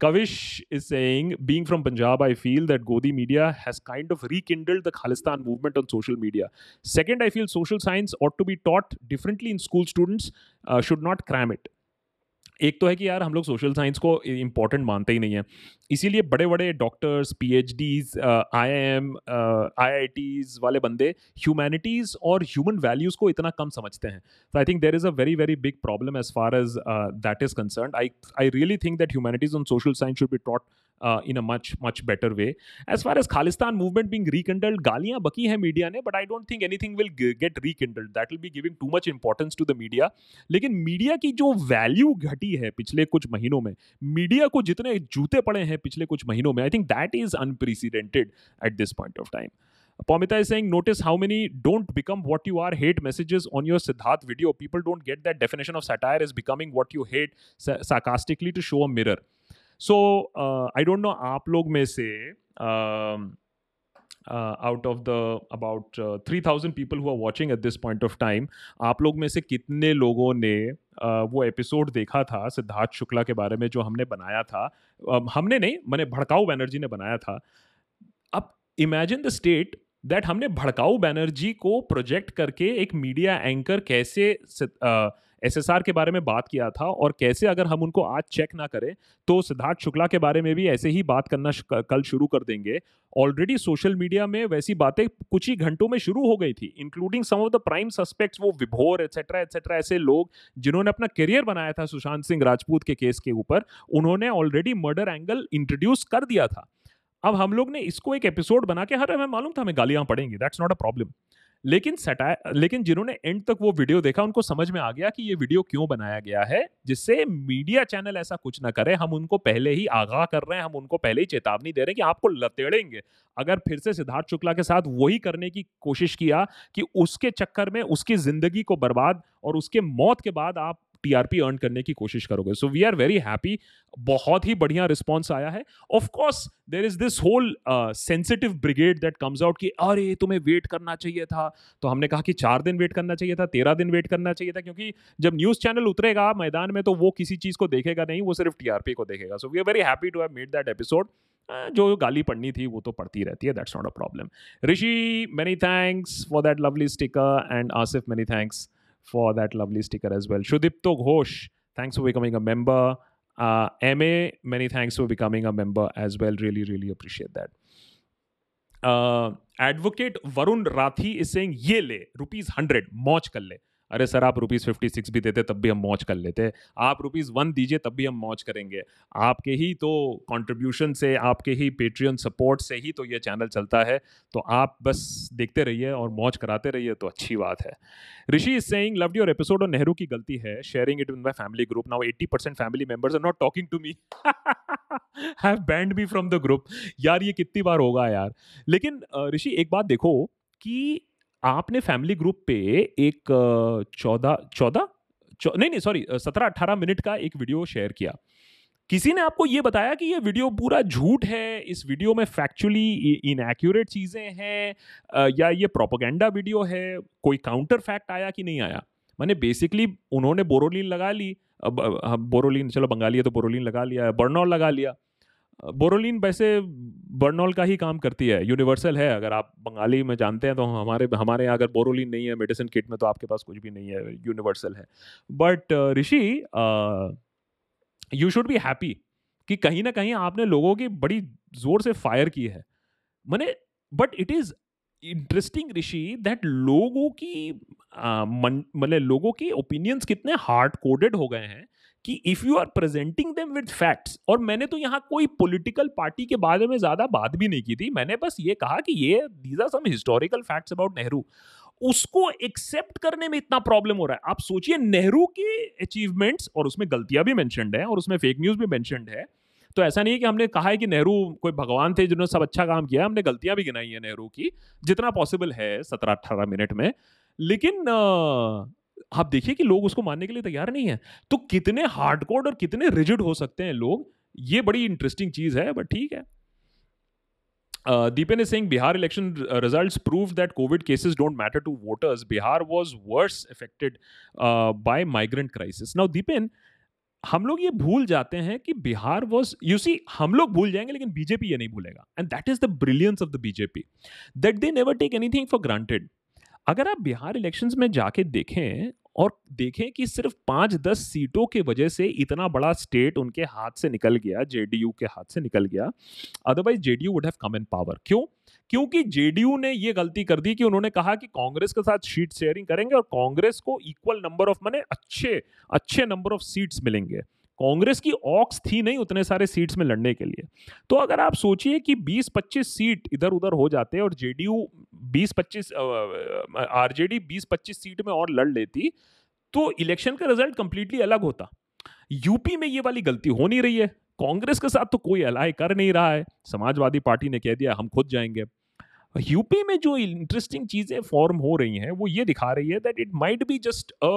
Kavish is saying, being from Punjab, I feel that Godi media has kind of rekindled the Khalistan movement on social media. Second, I feel social science ought to be taught differently in school students, uh, should not cram it. एक तो है कि यार हम लोग social science को important मानते ही नहीं है। इसीलिए बड़े बड़े doctors P H Ds I M I I Ts वाले बंदे ह्यूमैनिटीज़ और ह्यूमन वैल्यूज़ को इतना कम समझते हैं। तो I think there is a very very big problem as far as that is concern I I really think that humanities on social science should be taught uh, in a much much better way as far as khalistan movement being rekindled galiyan baki hai media ne but i don't think anything will g- get rekindled that will be giving too much importance to the media लेकिन media की जो value घटी है पिछले कुछ महीनों में media को जितने जूते पड़े हैं पिछले कुछ महीनों में I think that is unprecedented at this point of time Pomita is saying, notice how many don't become what you are hate messages on your Siddharth video. People don't get that definition of satire as becoming what you hate sarcastically to show a mirror. So I don't know आप लोग में से out of the about three thousand people who are watching at this point of time आप लोग में से कितने लोगों ने uh, वो एपिसोड देखा था सिद्धार्थ शुक्ला के बारे में जो हमने बनाया था? Uh, हमने नहीं मैंने भड़काऊ बैनर्जी ने बनाया था। अब इमेजिन द स्टेट दैट हमने भड़काऊ बैनर्जी को प्रोजेक्ट करके एक मीडिया एंकर कैसे uh, एसएसआर के बारे में बात किया था और कैसे अगर हम उनको आज चेक ना करें तो सिद्धार्थ शुक्ला के बारे में भी ऐसे ही बात करना कल शुरू कर देंगे। ऑलरेडी सोशल मीडिया में वैसी बातें कुछ ही घंटों में शुरू हो गई थी including some of the prime suspects वो विभोर एटसेट्रा एटसेट्रा ऐसे लोग जिन्होंने अपना करियर बनाया था सुशांत सिंह राजपूत के केस के ऊपर, उन्होंने ऑलरेडी मर्डर एंगल इंट्रोड्यूस कर दिया था। अब हम लोग ने इसको एक एपिसोड बना के, हर हमें मालूम था हमें गालियाँ पड़ेंगी दैट्स नॉट अ प्रॉब्लम लेकिन सटा, लेकिन जिन्होंने एंड तक वो वीडियो देखा, उनको समझ में आ गया कि ये वीडियो क्यों बनाया गया है, जिससे मीडिया चैनल ऐसा कुछ ना करे। हम उनको पहले ही आगाह कर रहे हैं, हम उनको पहले ही चेतावनी दे रहे हैं कि आपको लतेड़ेंगे अगर फिर से सिद्धार्थ शुक्ला के साथ वही करने की कोशिश किया कि उसके चक्कर में उसकी ज़िंदगी को बर्बाद और उसके मौत के बाद आप टीआरपी अर्न करने की कोशिश करोगे। So we are very happy बहुत ही बढ़िया रिस्पॉन्स आया है। Of course there is this whole sensitive brigade that comes out कि, अरे, तुम्हें वेट करना चाहिए था। तो हमने कहा कि चार दिन वेट करना चाहिए था, तेरह दिन वेट करना चाहिए था, क्योंकि जब न्यूज़ चैनल उतरेगा मैदान में तो वो किसी चीज़ को देखेगा नहीं, वो सिर्फ़ टीआरपी को देखेगा। So we are very happy to have made that episode जो गाली पढ़नी थी, वो तो पढ़ती रहती है that's not a problem Rishi many thanks for that lovely sticker and Asif many thanks for that lovely sticker as well. Shudipto Ghosh, thanks for becoming a member. Uh, MA, many thanks for becoming a member as well. Really, really appreciate that. Uh, advocate Varun Rathi is saying, Ye le, rupees 100 मौज kar ले अरे sir, आप rupees fifty six भी देते, तब भी हम मौज कर लेते। आप रुपीज़ वन दीजिए, तब भी हम मौज करेंगे। आपके ही तो कंट्रीब्यूशन से, आपके ही पेट्रियन सपोर्ट से ही तो ये चैनल चलता है। तो आप बस देखते रहिए और मौज कराते रहिए तो अच्छी बात है। Rishi is saying loved your episode और नेहरू की गलती है। Sharing it with my family group now 80% family members are not talking to me have banned me from the group यार, ये कितनी बार होगा यार? लेकिन ऋषि, एक बात देखो कि आपने फैमिली ग्रुप पे एक चौदह चौदह? नहीं नहीं, सॉरी सत्रह अट्ठारह मिनट का एक वीडियो शेयर किया। किसी ने आपको ये बताया कि ये वीडियो पूरा झूठ है? इस वीडियो में फैक्चुअली इनएक्यूरेट चीज़ें हैं? या ये प्रोपोगेंडा वीडियो है? कोई काउंटर फैक्ट आया कि नहीं आया? मैंने बेसिकली उन्होंने बोरोलिन लगा ली। बोरोलिन चलो बंगाली है तो बोरोलिन लगा लिया बर्नॉल लगा लिया। बोरोलिन वैसे बर्नॉल का ही काम करती है, यूनिवर्सल है। अगर आप बंगाली में जानते हैं तो हमारे हमारे यहाँ अगर बोरोलिन नहीं है, मेडिसिन किट में तो आपके पास कुछ भी नहीं है, यूनिवर्सल है। But, Rishi you should be happy कि कहीं ना कहीं आपने लोगों की बड़ी ज़ोर से फायर की है। मैंने but it is interesting Rishi that लोगों की मतलब लोगों के ओपिनियंस कितने हार्ड कोडेड हो गए हैं। कि if you are presenting them with facts और मैंने तो यहाँ कोई पॉलिटिकल पार्टी के बारे में ज़्यादा बात भी नहीं की थी। मैंने बस ये कहा कि ये these are some historical facts about Nehru उसको एक्सेप्ट करने में इतना प्रॉब्लम हो रहा है। आप सोचिए नेहरू के अचीवमेंट्स और उसमें गलतियाँ भी मैंशनड है, और उसमें फेक न्यूज़ भी मैंशनड है। तो ऐसा नहीं है कि हमने कहा है कि नेहरू कोई भगवान थे जिन्होंने सब अच्छा काम किया हमने गलतियाँ भी गिनाई है नेहरू की, जितना पॉसिबल है सत्रह अट्ठारह मिनट में। लेकिन आप देखिए कि लोग उसको मानने के लिए तैयार नहीं है तो कितने हार्डकोड और कितने रिजिड हो सकते हैं लोग ये बड़ी इंटरेस्टिंग चीज़ है बट ठीक है Deepan saying Bihar election uh, results prove that COVID cases don't matter to voters. Bihar was worse affected migrant crisis. Now, Deepan, हम लोग ये भूल जाते हैं कि बिहार वॉज़ यू सी हम लोग भूल जाएँगे लेकिन बीजेपी ये नहीं भूलेगा and that is the brilliance of the BJP that they never take anything for granted अगर आप बिहार इलेक्शंस में जाके देखें और देखें कि सिर्फ़ पाँच दस सीटों के वजह से इतना बड़ा स्टेट उनके हाथ से निकल गया जेडीयू के हाथ से निकल गया otherwise JDU would have come in power क्यों? क्योंकि जेडीयू ने ये गलती कर दी कि उन्होंने कहा कि कांग्रेस के साथ सीट शेयरिंग करेंगे और कांग्रेस को इक्वल नंबर ऑफ़ मैंने अच्छे अच्छे नंबर ऑफ़ सीट्स मिलेंगे। कांग्रेस की ऑक्स थी नहीं उतने सारे सीट्स में लड़ने के लिए। तो अगर आप सोचिए कि 20-25 सीट इधर उधर हो जाते और जेडीयू 20-25 आरजेडी 20-25 सीट में और लड़ लेती तो इलेक्शन का रिज़ल्ट कंप्लीटली अलग होता। यूपी में ये वाली गलती हो नहीं रही है। कांग्रेस के साथ तो कोई अलाय कर नहीं रहा है। समाजवादी पार्टी ने कह दिया, हम खुद जाएँगे। यूपी में जो इंटरेस्टिंग चीज़ें फॉर्म हो रही हैं, वो ये दिखा रही है that it might be just a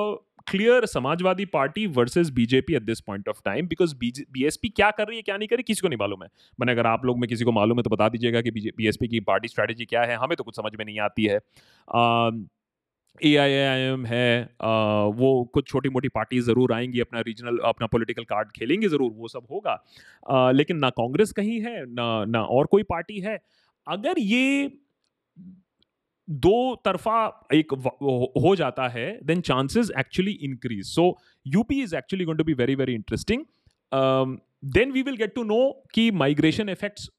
clear Samajwadi Party versus BJP at this point of time because BSP क्या कर रही है क्या नहीं कर रही किसी को नहीं मालूम है। मैंने अगर आप लोग में किसी को मालूम है तो बता दीजिएगा कि बीएसपी की पार्टी स्ट्रैटेजी क्या है हमें तो कुछ समझ में नहीं आती है। ए आई आई एम है आ, वो कुछ छोटी मोटी पार्टी ज़रूर आएँगी अपना रीजनल अपना पॉलिटिकल कार्ड खेलेंगे ज़रूर वो सब होगा। आ, लेकिन ना कांग्रेस कहीं है ना ना और कोई पार्टी है। अगर ये दो तरफा एक हो जाता है then chances actually increase so UP is actually going to be very very interesting then we will get to know कि माइग्रेशन इफेक्ट्स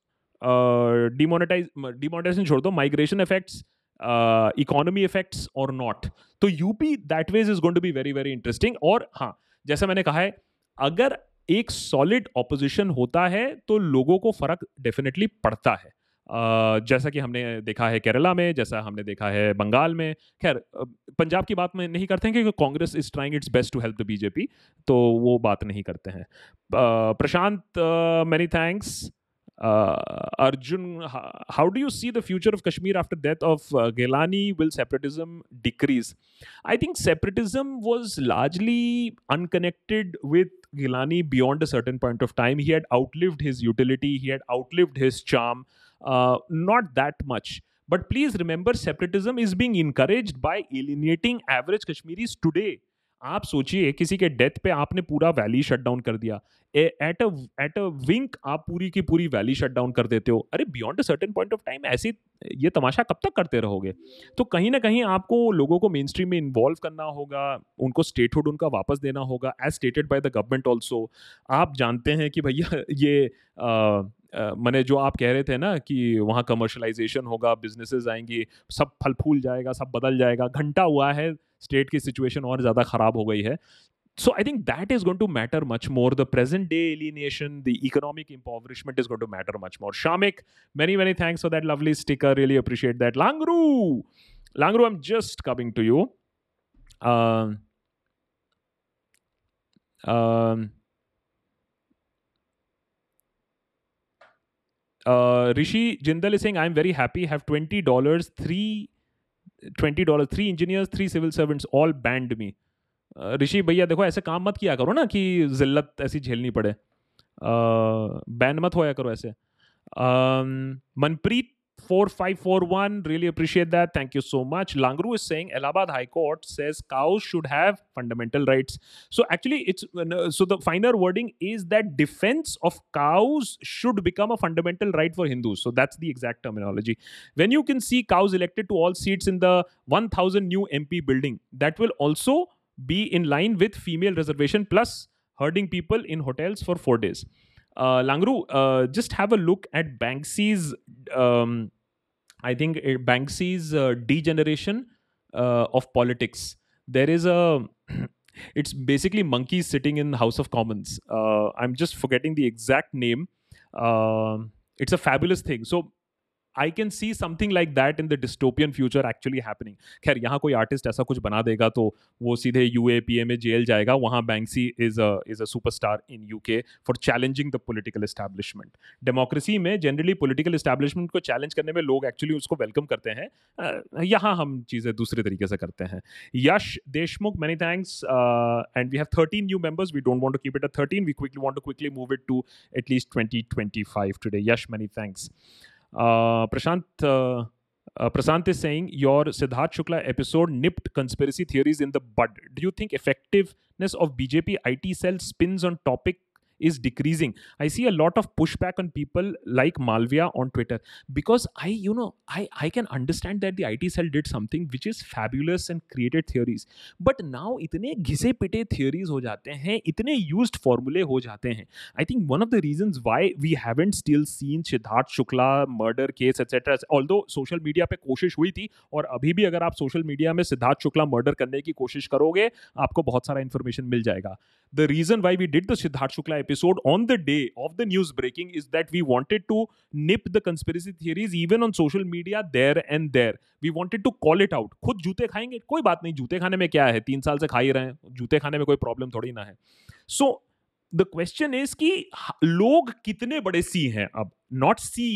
डिमोनेटाइज डिमोनेटाइजेशन छोड़ दो माइग्रेशन इफेक्ट्स इकोनॉमी इफेक्ट्स और नॉट तो UP that wage is going to be very very interesting और हाँ जैसा मैंने कहा है, अगर एक सॉलिड ऑपोजिशन होता है तो लोगों को फ़र्क डेफिनेटली पड़ता है। जैसा कि हमने देखा है केरला में जैसा हमने देखा है बंगाल में। खैर पंजाब की बात में नहीं करते हैं क्योंकि Congress is trying its best to help the BJP तो वो बात नहीं करते हैं। Prashant many thanks Arjun how do you see the future of Kashmir after death of Gilani will separatism decrease I think separatism was largely unconnected with Gilani beyond a certain point of time. He had outlived his utility, he had outlived his charm. Uh, not that much. But please remember, separatism is being encouraged by alienating average Kashmiris today. आप सोचिए किसी के death पे आपने पूरा valley shut down कर दिया at a at a wink आप पूरी की पूरी वैली शट डाउन कर देते हो अरे beyond a certain point of time ऐसी ये तमाशा कब तक करते रहोगे तो कहीं ना कहीं आपको लोगों को मेन स्ट्रीम में इन्वॉल्व करना होगा उनको स्टेटहुड उनका वापस देना होगा as stated by the government also आप जानते हैं कि भैया ये मैंने जो आप कह रहे थे ना कि वहाँ कमर्शलाइजेशन होगा बिजनेसेस आएँगी सब फल फूल जाएगा सब बदल जाएगा घंटा हुआ है स्टेट की सिचुएशन और ज़्यादा ख़राब हो गई है so i think that is going to matter much more the present day alienation the economic impoverishment is going to matter much more shamik many many thanks for that lovely sticker really appreciate that langru langru i'm just coming to you um, um, rishi jindal is saying, i'm very happy. Have $20 three twenty dollar three engineers three civil servants all banned me Rishi भैया, देखो, ऐसे काम मत किया करो ना कि जिल्लत ऐसी झेलनी पड़े। बैन मत होया करो ऐसे। Manpreet 4541 really appreciate that. Thank you so much. Langru is saying allahabad high court says cows should have fundamental rights. So actually it's uh, so the finer wording is that defense of cows should become a fundamental right for hindus. So that's the exact terminology. When you can see cows elected to all seats in the 1000 new mp building that will also be in line with female reservation plus herding people in hotels for 4 days uh, Langru, uh, just have a look at Banksy's, um, I think uh, Banksy's uh, degeneration uh, of politics. There is a, *clears throat* it's basically monkeys sitting in House of Commons. Uh, I'm just forgetting the exact name. Um, it's a fabulous thing. So I can see something like that in the dystopian future actually happening खैर, यहाँ कोई artist ऐसा कुछ बना देगा तो वो सीधे यू ए पी ए में जेल जाएगा। वहाँ Banksy is is a super star in U K for challenging the political establishment democracy में जनरली पोलिटिकल इस्टेब्लिशमेंट को चैलेंज करने में लोग एक्चुअली उसको वेलकम करते हैं। यहाँ हम चीज़ें दूसरे तरीके से करते हैं। Yash Deshmukh many thanks and we have thirteen new members we don't want to keep it a thirteen we quickly want to quickly move it to at least twenty twenty five today Yash many thanks Uh, Prashant. Uh, uh, Prasant is saying your Siddharth Shukla episode nipped conspiracy theories in the bud. Do you think effectiveness of BJP IT cell spins on topic is decreasing. I see a lot of pushback on people like Malvia on Twitter because I, you know, I, I can understand that the IT cell did something which is fabulous and created theories. But now इतने घिसे पिटे theories हो जाते हैं इतने used formulae हो जाते हैं I think one of the reasons why we haven't still seen Siddharth Shukla murder case etc. although social media पे कोशिश हुई थी और अभी भी अगर आप सोशल मीडिया में सिद्धार्थ शुक्ला मर्डर करने की कोशिश करोगे आपको बहुत सारा इन्फॉर्मेशन मिल जाएगा the reason why we did the Siddharth Shukla episode on the day of the news breaking is that we wanted to nip the conspiracy theories even on social media there and there. We wanted to call it out. खुद जूते खाएँगे कोई बात नहीं जूते खाने में क्या है तीन साल से खा ही रहे हैं जूते खाने में कोई प्रॉब्लम थोड़ी ना है सो द क्वेश्चन इज़ कि लोग कितने बड़े सी हैं अब नॉट सी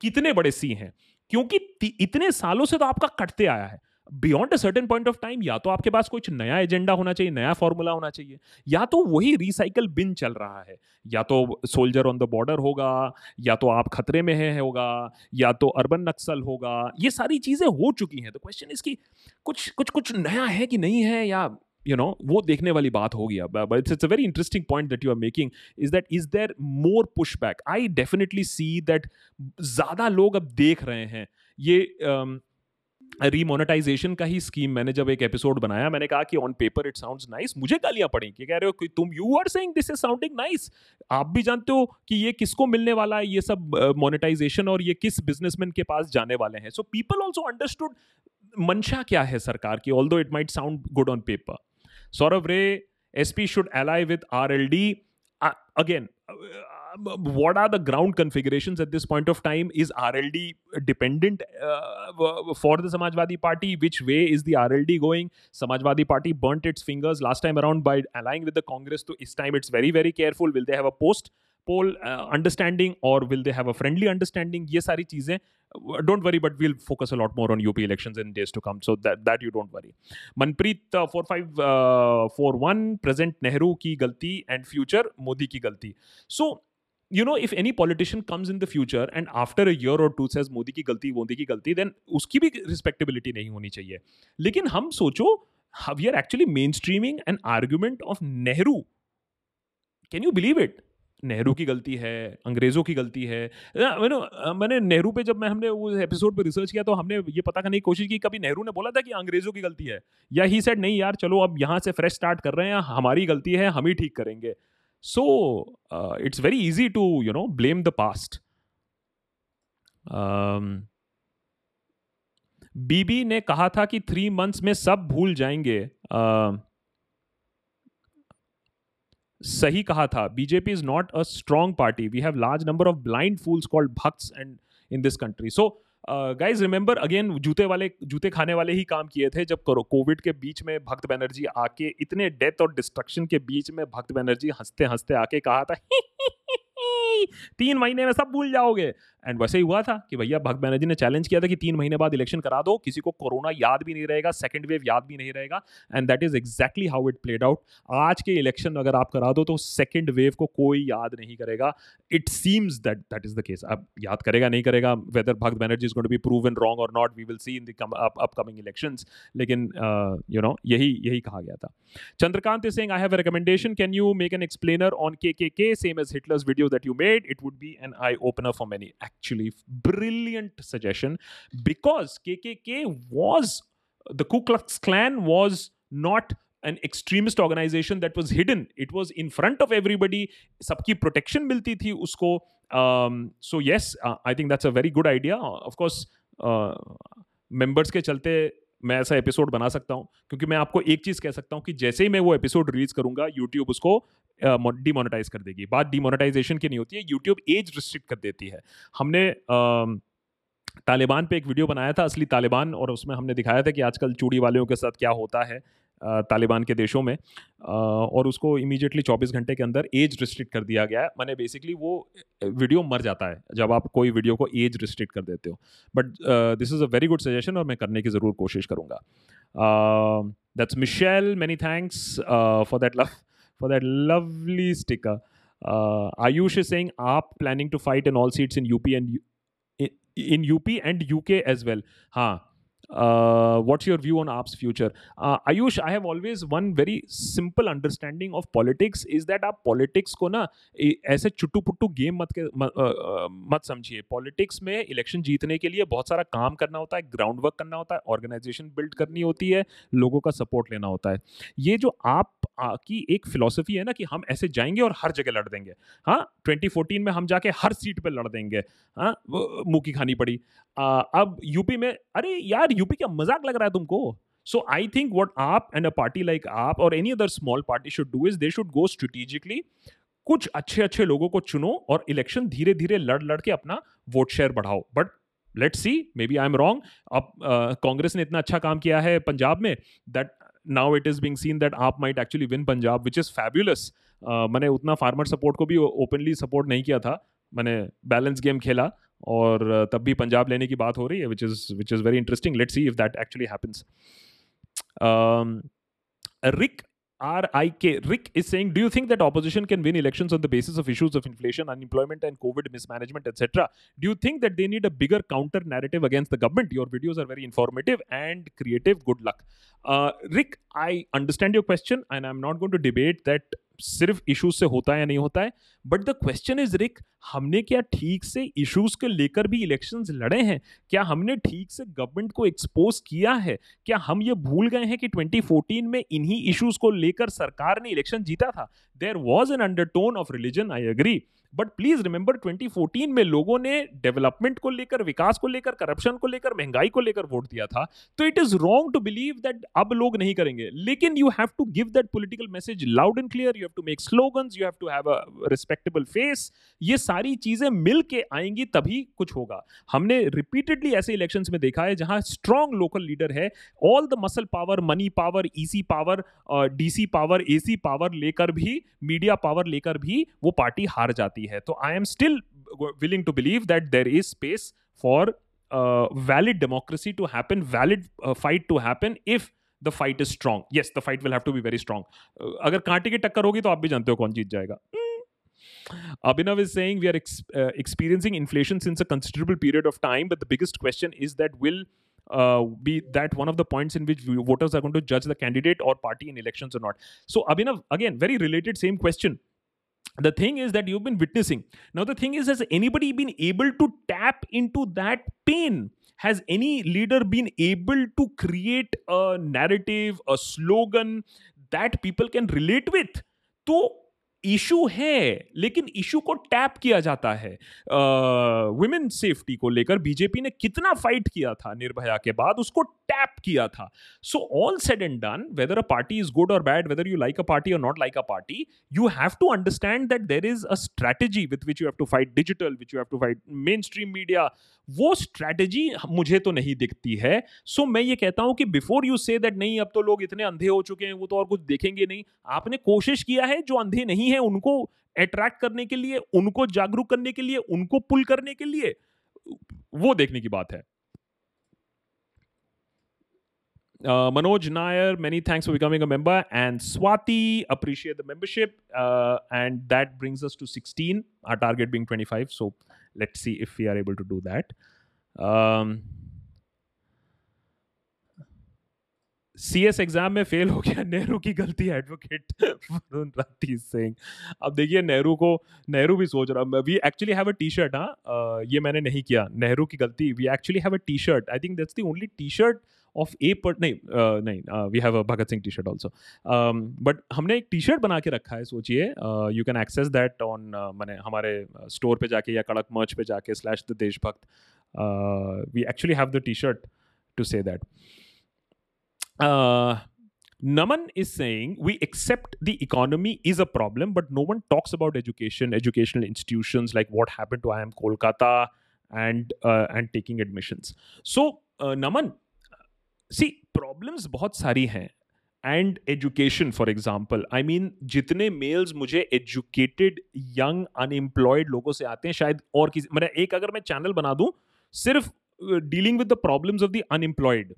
कितने बड़े सी हैं क्योंकि इतने सालों से तो आपका कटते आया है beyond a certain point of time या तो आपके पास कुछ नया एजेंडा होना चाहिए नया फॉर्मूला होना चाहिए या तो वही रिसाइकल बिन चल रहा है। या तो सोल्जर ऑन द बॉर्डर होगा या तो आप खतरे में है होगा या तो अर्बन नक्सल होगा ये सारी चीज़ें हो चुकी हैं। तो क्वेश्चन इसकी कुछ कुछ कुछ नया है कि नहीं है या you know वो देखने वाली बात होगी अब। It's it's, it's a very interesting point that you are making is that is there more pushback? I definitely see that ज़्यादा लोग अब देख रहे हैं। ये um, रीमोनेटाइजेशन का ही स्कीम मैंने जब एक एपिसोड बनाया मैंने कहा कि on paper it sounds nice मुझे गालियाँ पड़ी कि कह रहे हो कि तुम you are saying this is sounding nice आप भी जानते हो कि ये किसको मिलने वाला है ये सब मोनेटाइजेशन uh, और ये किस बिजनेसमैन के पास जाने वाले हैं। सो पीपल ऑल्सो अंडरस्टूड मंशा क्या है सरकार की all it might sound good on paper Saurabh Ray S P should ally with R L D again what are the ground configurations at this point of time? Is RLD dependent uh, for the Samajwadi Party? Which way is the RLD going? Samajwadi Party burnt its fingers last time around by allying with the Congress. So this time it's very, very careful. Will they have a post poll uh, understanding or will they have a friendly understanding? ये सारी चीजें don't worry, but we'll focus a lot more on UP elections in days to come. So that that you don't worry. Manpreet uh, four five uh, four one present Nehru की गलती and future Modi की गलती. So you know, if any politician comes in the future and after a year or two says Modi की गलती मोदी की गलती then उसकी भी रिस्पेक्टेबिलिटी नहीं होनी चाहिए लेकिन हम सोचो we are actually mainstreaming an argument of Nehru can you believe it Nehru की गलती है अंग्रेज़ों की गलती है मैंने मैंने नेहरू पे जब मैं हमने वो एपिसोड पे रिसर्च किया तो हमने ये पता करने की कोशिश की कभी नेहरू ने बोला था कि अंग्रेज़ों की गलती है या ही सेड नहीं यार चलो अब यहाँ से फ्रेश स्टार्ट कर रहे हैं हमारी गलती है हम ही ठीक करेंगे So it's very easy to you know blame the past. Um, बीबी ने कहा था कि थ्री मंथ्स में सब भूल जाएँगे। Uh, सही कहा था। BJP is not a strong party we have large number of blind fools called bhakts and in this country so guys remember again जूते वाले, जूते खाने वाले ही काम किए थे जब करो कोविड के बीच में भक्त बनर्जी आके इतने डेथ और डिस्ट्रक्शन के बीच में भक्त बनर्जी हँसते हँसते आके कहा था तीन महीने में सब भूल जाओगे। एंड वैसे ही हुआ था कि भैया भक्त बैनर्जी ने चैलेंज किया था कि तीन महीने बाद इलेक्शन करा दो, किसी को कोरोना याद भी नहीं रहेगा सेकंड वेव याद भी नहीं रहेगा and that is exactly how it played out आज के इलेक्शन अगर आप करा दो तो सेकंड वेव को कोई याद नहीं करेगा। It seems that that is the case अब याद करेगा, नहीं करेगा whether Bhakt Banerjee is going to be proven wrong और not we will see in upcoming elections लेकिन यू नो यही यही कहा गया था। Chandrakant saying I have recommendation can you make an explainer on K K K same as Hitler's video that you made it would be an eye opener for many actually brilliant suggestion because KKK was the Ku Klux Klan was not an extremist organization that was hidden it was in front of everybody सबकी protection मिलती थी उसको um, so yes uh, I think that's a very good idea of course uh, members के चलते मैं ऐसा episode बना सकता हूँ क्योंकि मैं आपको एक चीज़ कह सकता हूँ कि जैसे ही मैं वो एपिसोड रिलीज़ करूँगा यूट्यूब उसको डिमोनेटाइज कर देगी। बात डिमोनेटाइजेशन की नहीं होती है यूट्यूब एज रिस्ट्रिक्ट कर देती है। हमने तालिबान पे एक वीडियो बनाया था, असली तालिबान, और उसमें हमने दिखाया था कि आजकल चूड़ी वालों के साथ क्या होता है तालिबान के देशों में। और उसको इमीडिएटली 24 घंटे के अंदर एज रिस्ट्रिक्ट कर दिया गया है। मैंने बेसिकली वो वीडियो मर जाता है, जब आप कोई वीडियो को एज रिस्ट्रिक्ट कर देते हो। But this is a very good suggestion और मैं करने की ज़रूर कोशिश करूँगा। That's Michelle many thanks for that love for that lovely sticker. Uh, Ayush is saying, "Are planning to fight in all seats in UP and in, in UP and UK as well?" Huh. Uh, what's your view on AAP's future? Uh, Ayush, I have always one very simple understanding of politics is that आप politics को ना ऐसे चुट्टू puttu game मत के मत समझिए। Politics में election जीतने के लिए बहुत सारा काम करना होता है ग्राउंड वर्क करना होता है ऑर्गेनाइजेशन बिल्ड करनी होती है लोगों का सपोर्ट लेना होता है। ये जो आप की एक फिलोसफी है ना कि हम ऐसे जाएँगे और हर जगह लड़ देंगे। हाँ 2014 में हम जाके हर सीट पे लड़ देंगे। हाँ मुँह की खानी पड़ी। आ, अब यूपी में अरे यार यूपी क्या मज़ाक लग रहा है तुमको? So I think what AAP and a party like AAP और any other small party should do is they should go strategically कुछ अच्छे अच्छे लोगों को चुनो और इलेक्शन धीरे धीरे लड़ लड़ के अपना वोट शेयर बढ़ाओ। But let see may be I am wrong अब कांग्रेस ने इतना अच्छा काम किया है पंजाब में that now it is being seen that AAP might actually win Punjab which is fabulous मैंने उतना फार्मर सपोर्ट को भी ओपनली सपोर्ट नहीं किया था। मैंने बैलेंस गेम खेला। और uh, तब भी पंजाब लेने की बात हो रही है which is which is very interesting let see if that actually happens Rick RIK. Rick is saying, do you think that opposition can win elections on the basis of issues of inflation, unemployment, and COVID mismanagement, etc.? Do you think that they need a bigger counter narrative against the government? Your videos are very informative and creative. Good luck. Uh, Rick, I understand your question, and I'm not going to debate that सिर्फ़ issues से होता है या नहीं होता है but the question is Rick हमने क्या ठीक से इश्यूज़ को लेकर भी इलेक्शंस लड़े हैं? क्या हमने ठीक से गवर्नमेंट को एक्सपोज किया है? क्या हम ये भूल गए हैं कि 2014 में इन्हीं इश्यूज़ को लेकर सरकार ने इलेक्शन जीता था? There was an undertone of religion I agree but please remember 2014 में लोगों ने डेवलपमेंट को लेकर, विकास को लेकर करप्शन को लेकर, महँगाई को लेकर वोट दिया था। तो it is wrong to believe that अब लोग नहीं करेंगे। लेकिन you have to give that political message loud and clear you have to make slogan you have to have a respectable face ये सारी चीज़ें मिल के आएँगी तभी कुछ होगा। हमने रिपीटेडली ऐसे इलेक्शन में देखा है जहाँ स्ट्रॉन्ग लोकल लीडर है। All the muscle power money power EC power DC power AC power लेकर भी मीडिया पावर लेकर भी वो पार्टी हार जाती जाती है तो I am still willing to believe that there is space for valid democracy to happen valid fight to happen if the fight is strong yes the fight will have to be very strong अगर कांटे की टक्कर होगी तो आप भी जानते हो कौन जीत जाएगा Abhinav is saying we are ex- uh, experiencing inflation since a considerable period of time, but the biggest question is that will uh, be that one of the points in which voters are going to judge the candidate or party in elections or not. So, Abhinav, again, very related, same question the thing is that you've been witnessing. Now the thing is has anybody been able to tap into that pain? Has any leader been able to create a narrative a slogan that people can relate with? तो issue है लेकिन issue को tap किया जाता है। Women safety को लेकर BJP ने कितना फाइट किया था निर्भया के बाद उसको टैप किया था। So all said and done whether a party is good और bad whether you like a party और not like a party you have to understand that there is a strategy with which you have to fight digital which you have to fight mainstream media वो strategy मुझे तो नहीं दिखती है। So so, मैं ये कहता हूँ कि बिफोर यू से दैट नहीं अब तो लोग इतने अंधे हो चुके हैं वो तो और कुछ देखेंगे नहीं। आपने कोशिश किया है जो अंधे नहीं है उनको अट्रैक्ट करने के लिए, उनको जागरूक करने के लिए, उनको पुल करने के लिए, वो देखने की बात है। Manoj Nair many thanks for becoming a member and Swati appreciate the membership and that brings us to 16 our target being 25 so let's see if we are able to do that C S exam में fail हो गया नेहरू की गलती advocate Varun Rathi Singh अब देखिए नेहरू को नेहरू भी सोच रहा we actually have a T shirt हाँ ये मैंने नहीं किया नेहरू की गलती we actually have a T shirt I think that's the only T shirt of A पर नहीं uh, नहीं we have a Bhagat Singh T shirt also but हमने एक टी शर्ट बना के रखा है सोचिए you can access that on मैंने हमारे स्टोर पे जाके या कड़क मर्च पे जाके slash the Deshbhakt we actually have the T shirt to say that Uh, Naman is saying we accept the economy is a problem, but no one talks about education, educational institutions, like what happened to IIM Kolkata and uh, and taking admissions. So uh, Naman, see problems बहुत सारी हैं and education for example I mean जितने mails मुझे educated young unemployed लोगों से आते हैं शायद और किसी मैंने एक अगर मैं चैनल बना दूँ सिर्फ़ dealing with the problems of the unemployed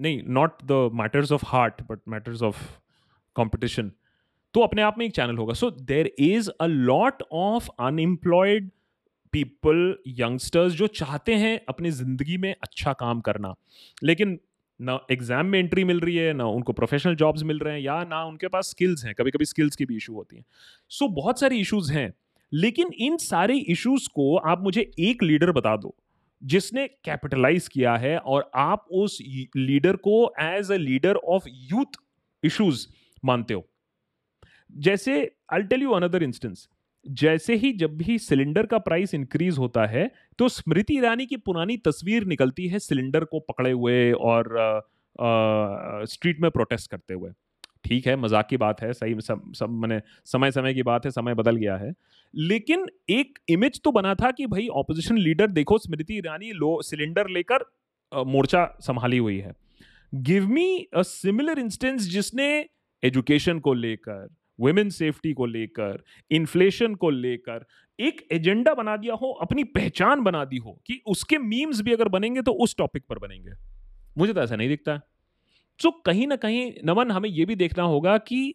नहीं not the matters of heart but matters of competition तो अपने आप में एक चैनल होगा. So there is a lot of unemployed people youngsters जो चाहते हैं अपनी ज़िंदगी में अच्छा काम करना. लेकिन ना एग्ज़ाम में एंट्री मिल रही है ना उनको प्रोफेशनल जॉब्स मिल रहे हैं या ना उनके पास स्किल्स हैं. कभी कभी स्किल्स की भी इशू होती हैं. सो so, बहुत सारे इशूज़ हैं. लेकिन इन सारे इशूज़ को आप मुझे एक लीडर बता दो. जिसने कैपिटलाइज किया है और आप उस लीडर को as a leader of youth issues मानते हो। जैसे I tell you another instance जैसे ही जब भी सिलेंडर का प्राइस इंक्रीज होता है तो स्मृति ईरानी की पुरानी तस्वीर निकलती है सिलेंडर को पकड़े हुए और आ, आ, स्ट्रीट में प्रोटेस्ट करते हुए। ठीक है, मज़ाक की बात है, सही, सब सब मैंने, समय समय की बात है, समय बदल गया है। लेकिन एक इमेज तो बना था कि भाई ऑपोजिशन लीडर देखो, स्मृति ईरानी लो सिलेंडर लेकर मोर्चा संभाली हुई है। Give me a similar instance जिसने एजुकेशन को लेकर वुमेन सेफ्टी को लेकर इन्फ्लेशन को लेकर एक एजेंडा बना दिया हो, अपनी पहचान बना दी हो कि उसके मीम्स भी अगर बनेंगे तो उस टॉपिक पर बनेंगे। मुझे तो ऐसा नहीं दिखता। है सो कहीं ना कहीं, नमन, हमें यह भी देखना होगा कि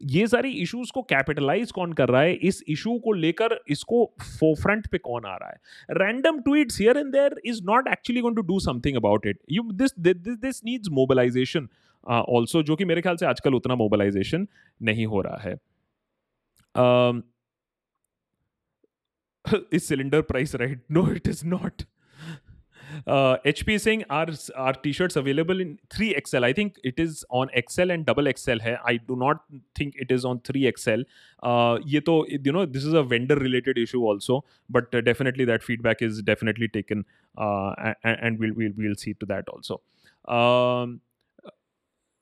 ये सारी इश्यूज़ को कैपिटलाइज कौन कर रहा है? इस इशू को लेकर इसको फोरफ्रंट पे कौन आ रहा है? Random tweets here and there is not actually going to do something about it you this this this needs mobilization also जो कि मेरे ख्याल से आजकल उतना मोबिलाइजेशन नहीं हो रहा है। *laughs* Is cylinder price right no it is not H P Singh R R T shirts available in three XL I think it is on XL and double XL है. I do not think it is on three XL ये तो you know this is a vendor related issue also but definitely that feedback is definitely taken and will see to that also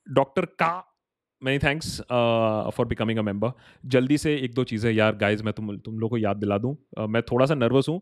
doctor का many thanks for becoming a member जल्दी से एक दो चीज़ें यार guys मैं तुम तुम लोग को याद दिला दूँ। Uh, मैं थोड़ा सा नर्वस हूँ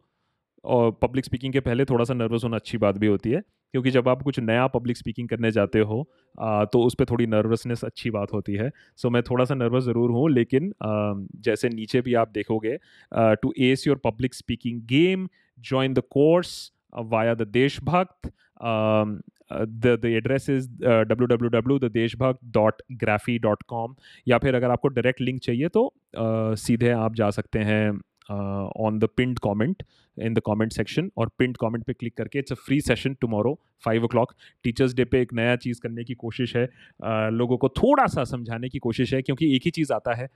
और पब्लिक स्पीकिंग के पहले थोड़ा सा नर्वस होना अच्छी बात भी होती है क्योंकि जब आप कुछ नया पब्लिक स्पीकिंग करने जाते हो आ, तो उस पर थोड़ी नर्वसनेस अच्छी बात होती है। सो so, मैं थोड़ा सा नर्वस ज़रूर हूँ लेकिन आ, जैसे नीचे भी आप देखोगे to ace your public speaking game join the course via the Deshbhakt the the address is W W W the Deshbhakt dot graphy dot com या फिर अगर आपको डायरेक्ट लिंक चाहिए तो uh, सीधे आप जा सकते हैं। On the pinned comment in the comment section और पिंड कॉमेंट पे क्लिक करके it's a free session tomorrow five o'clock teachers day पे एक नया चीज़ करने की कोशिश है। Uh, लोगों को थोड़ा सा समझाने की कोशिश है क्योंकि एक ही चीज़ आता है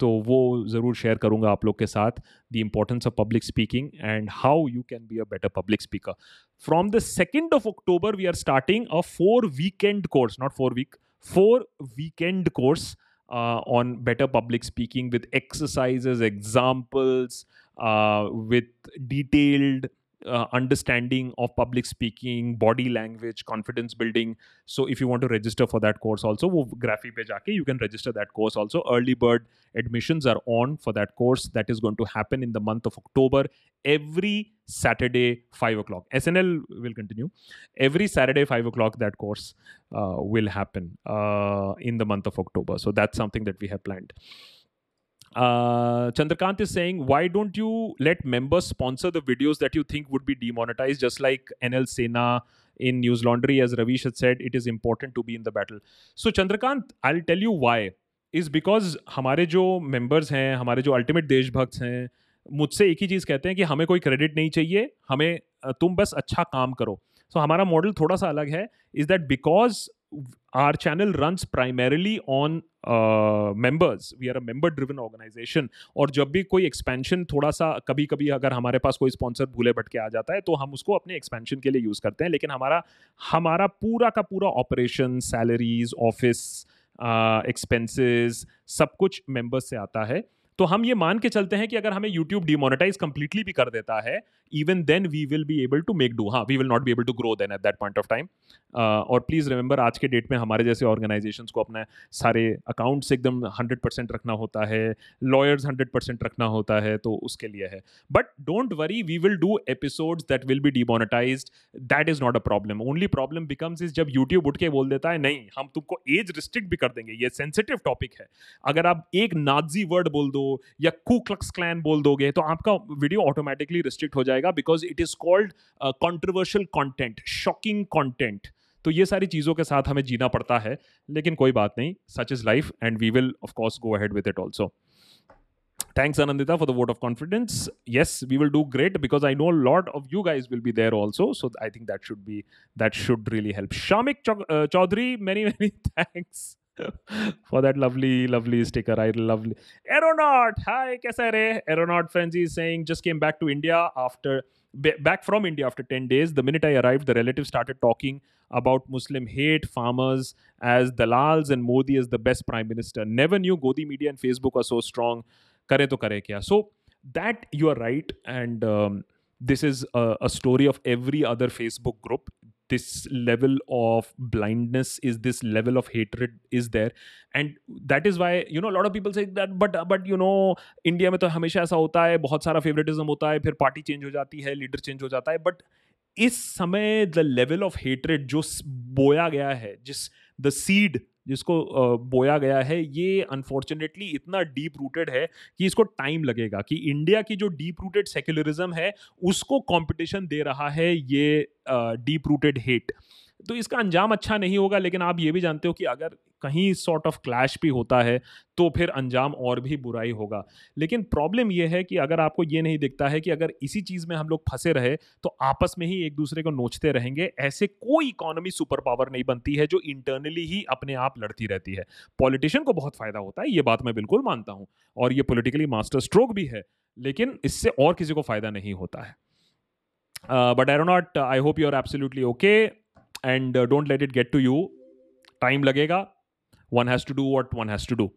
तो वो ज़रूर शेयर करूँगा आप लोग के साथ the importance of public speaking and how you can be a better public speaker from the second of October we are starting a four weekend course not four week four weekend course uh, on better public speaking with exercises, examples, uh, with detailed uh, understanding of public speaking, body language, confidence building. So if you want to register for that course also, Graphy pe you can register that course also. Early bird admissions are on for that course. That is going to happen in the month of October. Every Saturday, 5 o'clock. SNL will continue. Every Saturday, 5 o'clock, that course uh, will happen uh, in the month of October. So that's something that we have planned. Uh, Chandrakant is saying, why don't you let members sponsor the videos that you think would be demonetized, just like NL Sena in News Laundry, as Ravish had said, it is important to be in the battle. So Chandrakant, I'll tell you why. Is because हमारे जो members हैं हमारे जो ultimate देशभक्त हैं मुझसे एक ही चीज़ कहते हैं कि हमें कोई क्रेडिट नहीं चाहिए हमें तुम बस अच्छा काम करो सो so, हमारा मॉडल थोड़ा सा अलग है is that because our channel runs primarily on members we are a member driven organisation और जब भी कोई एक्सपेंशन थोड़ा सा कभी कभी अगर हमारे पास कोई स्पॉन्सर भूले भटके आ जाता है तो हम उसको अपने एक्सपेंशन के लिए यूज़ करते हैं। लेकिन हमारा हमारा पूरा का पूरा ऑपरेशन सैलरीज ऑफ़िस एक्सपेंसेस सब कुछ मेंबर्स से आता है। तो हम ये मान के चलते हैं कि अगर हमें यूट्यूब डिमोनेटाइज कंप्लीटली भी कर देता है even then we will be able to make do हाँ we will not be able to grow then at that point of time और प्लीज़ रिमेंबर आज के डेट में हमारे जैसे ऑर्गेनाइजेशन को अपने सारे अकाउंट्स एकदम हंड्रेड परसेंट रखना होता है लॉयर्स हंड्रेड परसेंट रखना होता है तो उसके लिए है. But don't worry we will do episodes that will be demonetise that is not a problem only problem becomes is जब यूट्यूब उठ के बोल देता है, नहीं, हम तुमको एज रिस्ट्रिक्ट भी कर देंगे. ये सेंसिटिव टॉपिक है. अगर आप एक नाजी वर्ड बोल दो या कुक्लक्स क्लैन बोल दोगे तो आपका वीडियो ऑटोमेटिकली रिस्ट्रिक्ट हो जाएगा because it is called controversial content shocking content तो ये सारी चीज़ों के साथ हमें जीना पड़ता है, लेकिन कोई बात नहीं such is life and we will of go ahead with it also thanks Anandita for the vote of confidence yes we will do great because I know lot of you guys will be there also so I think that should be that should really help Shamik Chowdhury many many thanks *laughs* for that lovely, lovely sticker. I lovely Aeronaut. Hi, kaisa? Aeronaut Frenzy is saying just came back to India after back from India after 10 days. The minute I arrived, the relatives started talking about Muslim hate, farmers as dalals, and Modi as the best prime minister. Never knew Godi media and Facebook are so strong. Kare to kare kya. So that you are right, and um, this is a, a story of every other Facebook group this level of blindness is this level of hatred is there and that is why you know a lot of people say that but but you know India में तो हमेशा ऐसा होता है बहुत सारा favouritism होता है फिर पार्टी चेंज हो जाती है लीडर चेंज हो जाता है बट इस समय द लेवल ऑफ़ हेटरेड जो बोया गया है जिस द सीड जिसको बोया गया है, ये अनफॉर्चुनेटली इतना डीप रूटेड है कि इसको टाइम लगेगा कि इंडिया की जो डीप रूटेड सेक्युलरिज्म है, उसको कंपटीशन दे रहा है ये डीप रूटेड हेट तो इसका अंजाम अच्छा नहीं होगा, लेकिन आप ये भी जानते हो कि अगर कहीं सॉर्ट ऑफ़ क्लैश भी होता है तो फिर अंजाम और भी बुराई होगा। लेकिन प्रॉब्लम यह है कि अगर आपको ये नहीं दिखता है कि अगर इसी चीज़ में हम लोग फंसे रहे तो आपस में ही एक दूसरे को नोचते रहेंगे। ऐसे कोई इकोनॉमी सुपर पावर नहीं बनती है जो इंटरनली ही अपने आप लड़ती रहती है। पॉलिटिशियन को बहुत फ़ायदा होता है, ये बात मैं बिल्कुल मानता हूँ। और ये पोलिटिकली मास्टर स्ट्रोक भी है, लेकिन इससे और किसी को फ़ायदा नहीं होता है। But I not I hope you are absolutely okay and don't let it get to you time लगेगा. One has to do what one has to do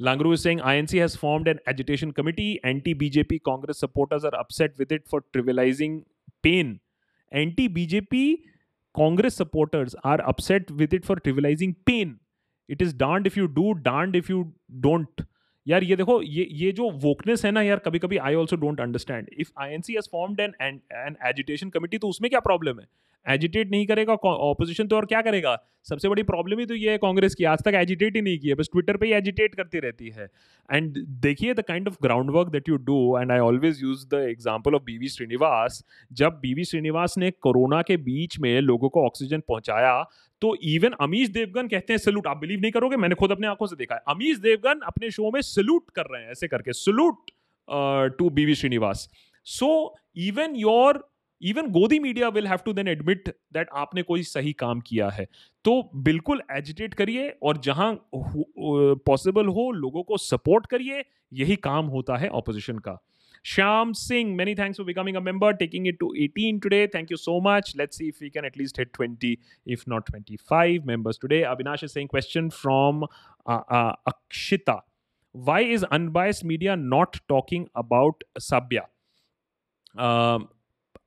लांगरू is saying I N C has formed an agitation committee anti BJP Congress supporters are upset with it for trivialising pain anti BJP Congress supporters are upset with it for trivialising pain it is damned if you do damned if you don't यार ये देखो, ये ये जो wokeness है ना यार कभी कभी I also don't understand if I N C has formed an an agitation committee तो उसमें क्या प्रॉब्लम है? एजिटेट नहीं करेगा ऑपोजिशन तो और क्या करेगा? सबसे बड़ी प्रॉब्लम ही तो ये है कांग्रेस की, आज तक एजिटेट ही नहीं किया, बस ट्विटर पे ही एजिटेट करती रहती है। एंड देखिए the kind of ground work that you do and I always use the example of BV Srinivas जब बीवी श्रीनिवास ने कोरोना के बीच में लोगों को ऑक्सीजन पहुँचाया तो इवन अमीश देवगन कहते हैं सल्यूट आप बिलीव नहीं करोगे? मैंने खुद अपने आँखों से देखा है। अमीश देवगन अपने शो में सल्यूट कर रहे हैं, ऐसे करके salute to BV Srinivas so even your even Godi media will have to then admit that आपने कोई सही काम किया है। तो बिल्कुल एजिटेट करिए और जहाँ पॉसिबल हो, लोगों को सपोर्ट करिए, यही काम होता है ऑपोजिशन का। Shyam Singh many thanks for becoming a member taking it to eighteen today thank you so much let's see if you can at least hit twenty if not twenty five members today Avinash Singh question from Akshita why is unbiased media not talking about Sabya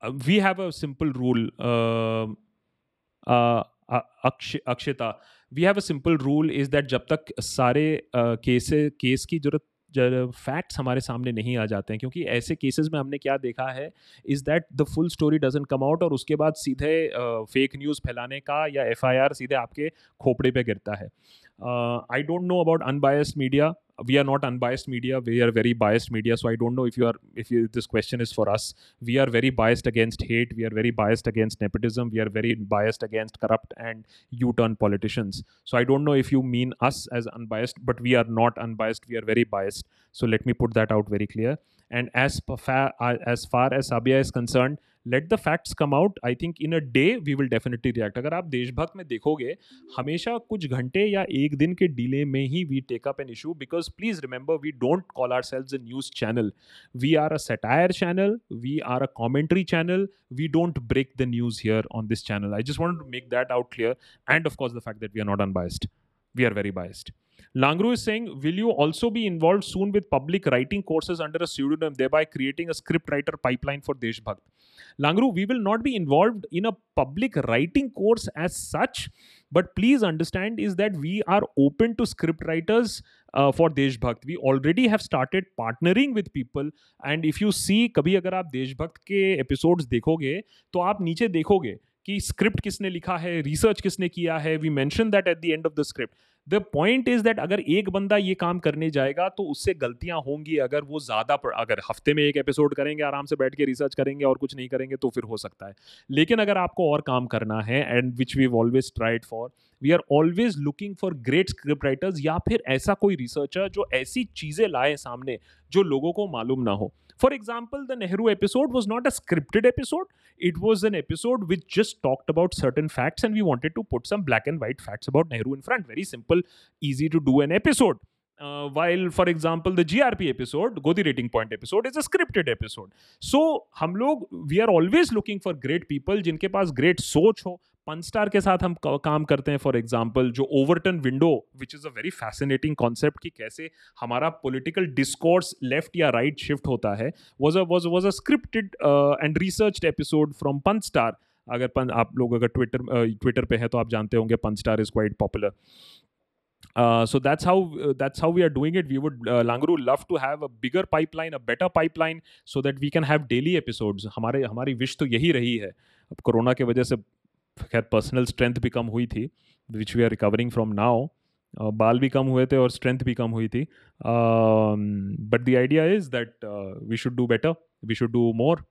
we have a simple rule. Uh, uh, Akshita we have a simple rule is that जब तक सारे case case की ज़रूरत facts हमारे सामने नहीं आ जाते हैं क्योंकि ऐसे केसेस में हमने क्या देखा है is that the full story doesn't come out और उसके बाद सीधे फेक न्यूज़ फैलाने का या एफआईआर सीधे आपके खोपड़े पे गिरता है Uh, I don't know about unbiased media. We are not unbiased media. We are very biased media. So I don't know if you are if you, this question is for us. We are very biased against hate. We are very biased against nepotism. We are very biased against corrupt and U-turn politicians. So I don't know if you mean us as unbiased, but we are not unbiased. We are very biased. So let me put that out very clear. And as far uh, as, far as Sabia is concerned, let the facts come out I think in a day we will definitely react अगर आप देशभक्त में देखोगे हमेशा कुछ घंटे या एक दिन के डिले में ही we take up an issue because please remember we don't call ourselves a news channel we are a satire channel we are a commentary channel we don't break the news here on this channel I just want to make that out clear and of course the fact that we are not unbiased we are very biased. Langru is saying, Will you also be involved soon with public writing courses under a pseudonym, thereby creating a script writer pipeline for Deshbhakt? Langru, we will not be involved in a public writing course as such, but please understand is that we are open to script writers uh, for Deshbhakt. We already have started partnering with people, and if you see, कभी अगर आप देशभक्त के episodes देखोगे तो आप नीचे देखोगे कि स्क्रिप्ट किसने लिखा है रिसर्च किसने किया है we mention that at the end of the script the point is that अगर एक बंदा ये काम करने जाएगा तो उससे गलतियाँ होंगी अगर वो ज़्यादा अगर हफ़्ते में एक एपिसोड करेंगे, आराम से बैठ के रिसर्च करेंगे और कुछ नहीं करेंगे तो फिर हो सकता है। लेकिन अगर आपको और काम करना है and which we always tried for we are always looking for great script writers या फिर ऐसा कोई रिसर्चर जो ऐसी चीज़ें लाए सामने, जो लोगों को मालूम ना हो। For example, the Nehru episode was not a scripted episode, it was an episode which just talked about certain facts, and we wanted to put some black and white facts about Nehru in front. Very simple, easy to do an episode. Uh, while for example the grp episode godi rating point episode is a scripted episode so hum log we are always looking for great people jinke paas great soch ho punch star के साथ हम काम करते हैं for example जो Overton window which is a very fascinating concept कि कैसे हमारा पोलिटिकल डिस्कोर्स लेफ़्ट या राइट right शिफ्ट होता है was a was was a scripted and research episode from punch star अगर पन, आप लोग अगर ट्विटर ट्विटर uh, पे है तो आप जानते होंगे punch star is quite popular how uh, that's how we are doing it. We would uh, Languru love to have a bigger pipeline, a better pipeline, so that we can have daily episodes. हमारे हमारी wish तो यही रही है अब corona के वजह से खैर पर्सनल स्ट्रेंथ भी कम हुई थी which we are recovering from now बाल भी कम हुए थे और स्ट्रेंथ भी कम हुई थी. But the idea is that we should do better we should do more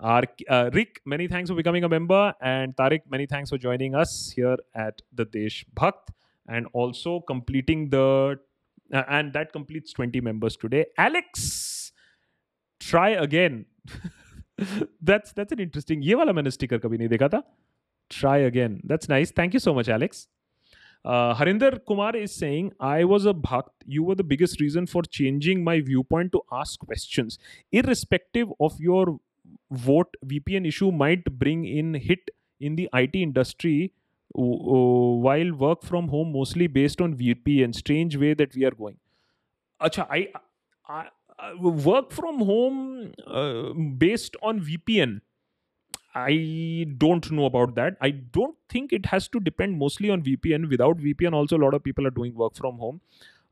are Rick many thanks for becoming a member and Tariq many thanks for joining us here at the Deshbhakt and also completing the and that completes twenty members today Alex try again that's that's an interesting ये वाला मैंने sticker कभी नहीं देखा था. Try again. That's nice. Thank you so much, Alex. Uh, Harinder Kumar is saying, I was a bhakt. You were the biggest reason for changing my viewpoint to ask questions. Irrespective of your vote, VPN issue might bring in hit in the IT industry while work from home mostly based on VPN. Strange way that we are going. Acha, I, I, I work from home uh, based on VPN I don't know about that. I don't think it has to depend mostly on VPN. Without VPN, also a lot of people are doing work from home.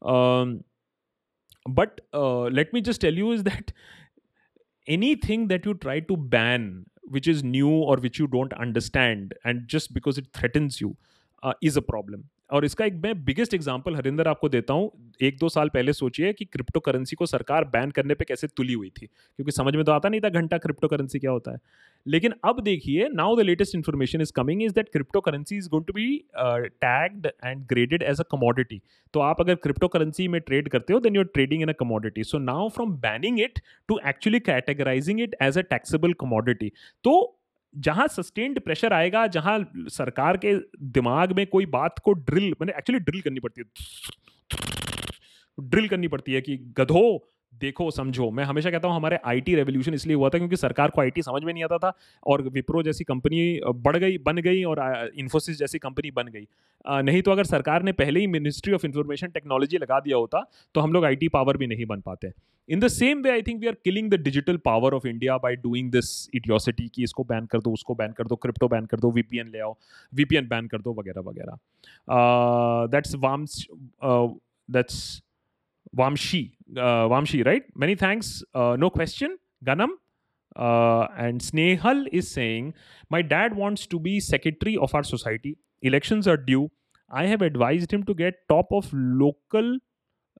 Um, but uh, let me just tell you is that anything that you try to ban, which is new or which you don't understand, and just because it threatens you, uh, is a problem. और इसका एक मैं biggest example Harinder आपको देता हूँ। एक दो साल पहले सोचिए कि क्रिप्टो करेंसी को सरकार बैन करने पे कैसे तुली हुई थी, क्योंकि समझ में तो आता नहीं था घंटा क्रिप्टो करेंसी क्या होता है। लेकिन अब देखिए now the latest information is coming is that crypto currency is going to be tagged and graded as a commodity तो आप अगर क्रिप्टो करेंसी में ट्रेड करते हो then you're trading in a commodity so now from banning it to actually categorising it as a taxable commodity तो जहाँ sustained pressure आएगा, जहाँ सरकार के दिमाग में कोई बात को ड्रिल मैंने एक्चुअली ड्रिल करनी पड़ती है। ड्रिल करनी पड़ती है कि गधो देखो समझो। मैं हमेशा कहता हूँ हमारे आईटी रेवोल्यूशन इसलिए हुआ था क्योंकि सरकार को आईटी समझ में नहीं आता था और विप्रो जैसी कंपनी बढ़ गई बन गई और इन्फोसिस जैसी कंपनी बन गई। नहीं तो अगर सरकार ने पहले ही मिनिस्ट्री ऑफ़ इंफॉर्मेशन टेक्नोलॉजी लगा दिया होता तो हम लोग आईटी पावर भी नहीं बन पाते। In the same way I think we are killing the digital power of India by doing this idiocy कि इसको बैन कर दो उसको बैन कर दो क्रिप्टो बैन कर दो वीपीएन ले आओ वीपीएन बैन कर दो वगैरह वगैरह। That's वाम्स that's Vamshi, uh, Vamshi, right? Many thanks. Uh, no question. Ganam. Uh, and Snehal is saying, My dad wants to be secretary of our society. Elections are due. I have advised him to get top of local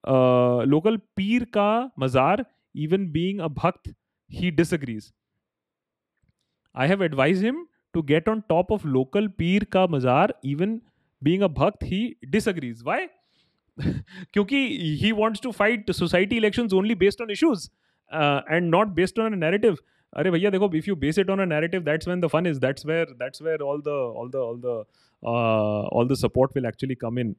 uh, local peer ka mazar, even being a bhakt, he disagrees. I have advised him to get on top of local peer ka mazar, even being a bhakt, he disagrees. Why? *laughs* क्योंकि he wants to fight society election only based on issues and not based on a narrative अरे भैया, देखो if you base it on a narrative that's when the fun is that's where that's where all the all the all the all the support will actually come in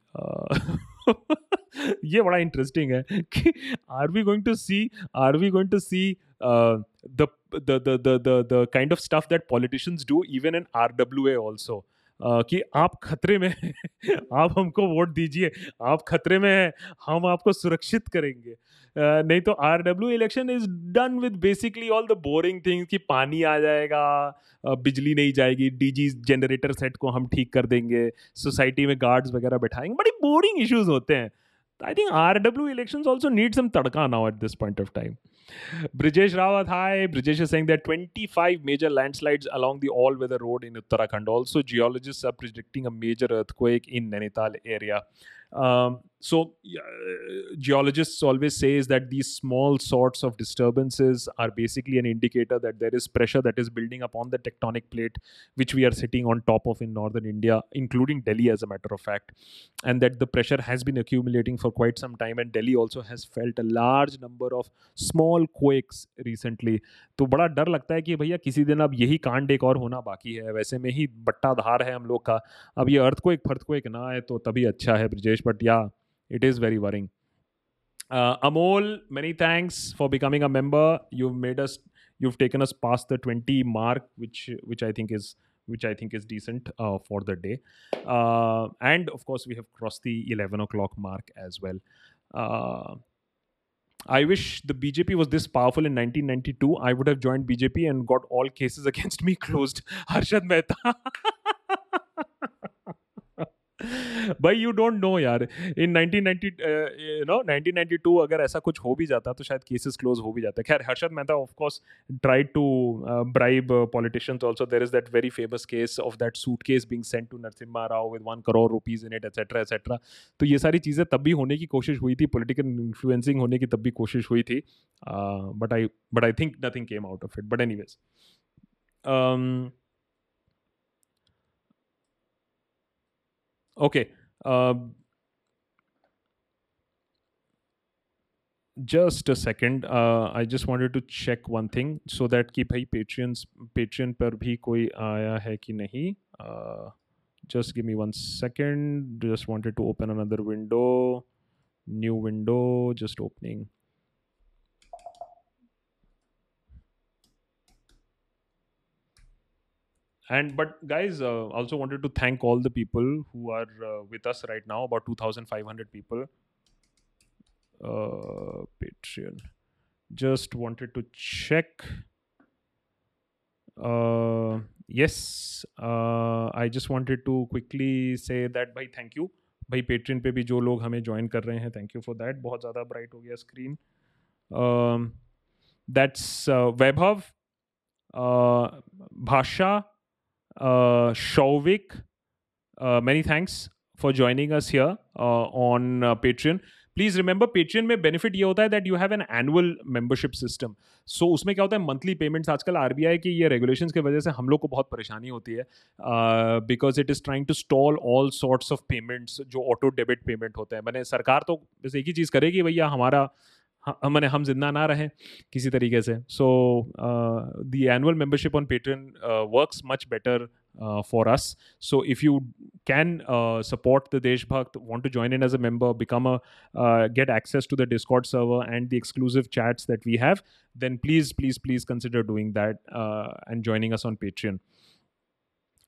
ये बड़ा interesting है कि are we going to see are we going to see the the the kind of stuff that politicians do even in RWA also? कि आप खतरे में हैं, आप हमको वोट दीजिए, आप खतरे में हैं, हम आपको सुरक्षित करेंगे। नहीं तो R W election is done with basically all the boring things कि पानी आ जाएगा बिजली नहीं जाएगी डीजी जनरेटर सेट को हम ठीक कर देंगे सोसाइटी में गार्ड्स वगैरह बैठाएँगे। बड़ी बोरिंग इश्यूज़ होते हैं। I think R W election also need some tadka now at this point of time Brijesh Rawat, hi. Brijesh is saying there are 25 major landslides along the all-weather road in Uttarakhand. Also, geologists are predicting a major earthquake in Nainital area. Um, so uh, geologists always say is that these small sorts of disturbances are basically an indicator that there is pressure that is building up on the tectonic plate which we are sitting on top of in northern india including delhi as a matter of fact and that the pressure has been accumulating for quite some time and delhi also has felt a large number of small quakes recently तो बड़ा डर लगता है कि भैया किसी दिन अब यही कांड एक और होना बाकी है वैसे में ही बट्टा धार है हम लोग का अब ये अर्थ को एक फर्थ को एक ना आए तो तभी अच्छा है Brajesh but yeah, it is very worrying. Uh, Amol, many thanks for becoming a member. You've made us, you've taken us past the 20 mark, which which I think is which I think is decent uh, for the day. Uh, and of course, we have crossed the 11 o'clock mark as well. Uh, I wish the BJP was this powerful in 1992. I would have joined BJP and got all cases *laughs* against me closed. Harshad Mehta. *laughs* भाई you don't know यार। In 1990 you know 1992 अगर ऐसा कुछ हो भी जाता तो शायद केसेस क्लोज हो भी जाते। खैर, Harshad Mehta of course tried to bribe politicians also there is that very famous case of that suitcase being sent to Narasimha Rao with 1 crore rupees in it etcetera etcetera तो ये सारी चीज़ें तब भी होने की कोशिश हुई थी। पॉलिटिकल इन्फ्लुएंसिंग होने की तब भी कोशिश हुई थी। But I but I think nothing came out of it but anyways Okay. Uh, just a second. Uh, I just wanted to check one thing so that कि भाई Patreons Patreon पर भी कोई आया है कि नहीं. Uh, just give me one second. Just wanted to open another window. New window. Just opening. and but guys uh, also wanted to thank all the people who are uh, with us right now about 2500 people uh, patreon just wanted to check uh, yes uh, i just wanted to quickly say that भाई thank you भाई Patreon पे भी जो लोग हमें join कर रहे हैं थैंक यू फॉर दैट बहुत ज़्यादा ब्राइट हो गया स्क्रीन दैट्स वैभव भाषा uh, Shovik, uh, many thanks for joining us here uh, on uh, Patreon. Please remember Patreon में बेनिफिट ये होता है that you have an annual membership system so उसमें क्या होता है मंथली पेमेंट्स आजकल आर की ये रेगुलेशन की वजह से हम लोग को बहुत परेशानी होती है because it is trying to stall all sorts of payments जो ऑटो डेबिट पेमेंट होते हैं मैंने सरकार तो बस एक ही चीज़ करेगी भैया हमारा हमने हम ज़िंदा ना रहें किसी तरीके से। So the annual membership on Patreon works much better for us so if you can support the Deshbhakt want to join in as a member become a get access to the Discord server and the exclusive chats that we have then please please please consider doing that and joining us on Patreon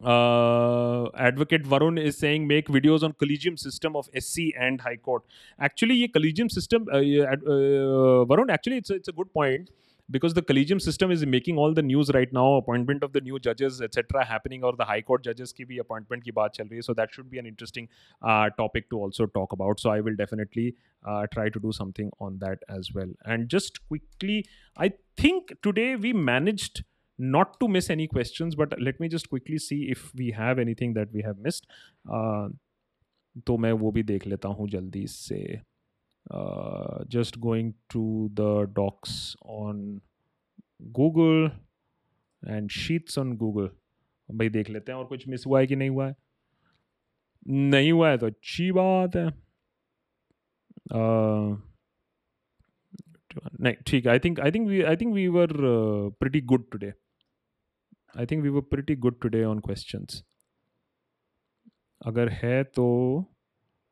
uh, advocate Varun is saying make videos on collegium system of SC and High Court. Actually, ये collegium system, uh, uh, Varun, actually it's a, it's a good point because the collegium system is making all the news right now appointment of the new judges etc happening or the high court judges ki bhi appointment ki baat chal rahi so that should be an interesting uh, topic to also talk about. So i will definitely uh, try to do something on that as well. And just quickly i think today we managed not to miss any questions but let me just quickly see if we have anything that we have missed. Uh, तो मैं वो भी देख लेता हूँ जल्दी से। Just going to the docs on Google and sheets on Google भाई देख लेते हैं और कुछ मिस हुआ है कि नहीं हुआ है? नहीं हुआ है तो अच्छी बात है। Uh, नहीं ठीक I think I think we I think we were pretty good today I think we were pretty good today on questions अगर है तो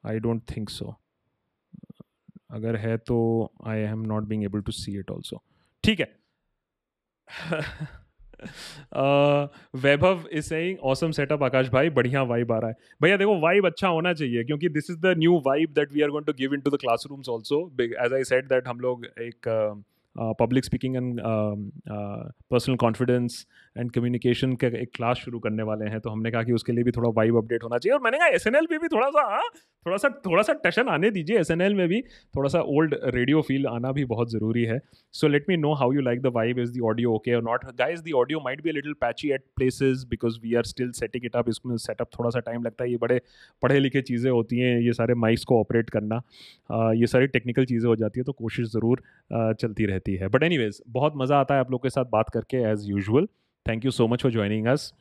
आई डोंट थिंक सो अगर है तो I am not being able to see it also ठीक है। *laughs* Vaibhav is saying awesome setup Akash भाई बढ़िया वाइब आ रहा है। भैया देखो वाइब अच्छा होना चाहिए क्योंकि this is the new vibe that we are going to give in to the classrooms also as I set that हम लोग एक uh, public speaking and personal confidence and communication का एक क्लास शुरू करने वाले हैं। तो हमने कहा कि उसके लिए भी थोड़ा वाइब अपडेट होना चाहिए। और मैंने कहा एस एन एल पे भी थोड़ा सा हाँ थोड़ा सा थोड़ा सा टशन आने दीजिए एस एन एल में भी। थोड़ा सा ओल्ड रेडियो फील आना भी बहुत ज़रूरी है। So let me know how you like the vibe is the audio okay और not guys the audio might be little patchy at places because we are still setting it up इसमें setup थोड़ा सा time लगता है। ये बड़े, पढ़े लिखे चीज़ें होती हैं। ये सारे माइक्स को ऑपरेट करना ये सारी टेक्निकल चीज़ें हो जाती है। तो कोशिश ज़रूर चलती रहती है। बट एनी बहुत मज़ा आता है आप लोग के साथ बात करके as usual thank you so much for joining us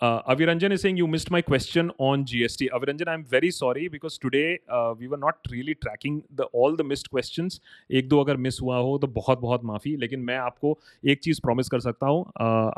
Uh, Aviranjan is saying you missed my question on GST. Aviranjan, I'm very sorry because today uh, we were not really tracking the all the missed questions. एक दो अगर miss हुआ हो तो बहुत बहुत माफ़ी लेकिन मैं आपको एक चीज़ प्रॉमिस कर सकता हूँ।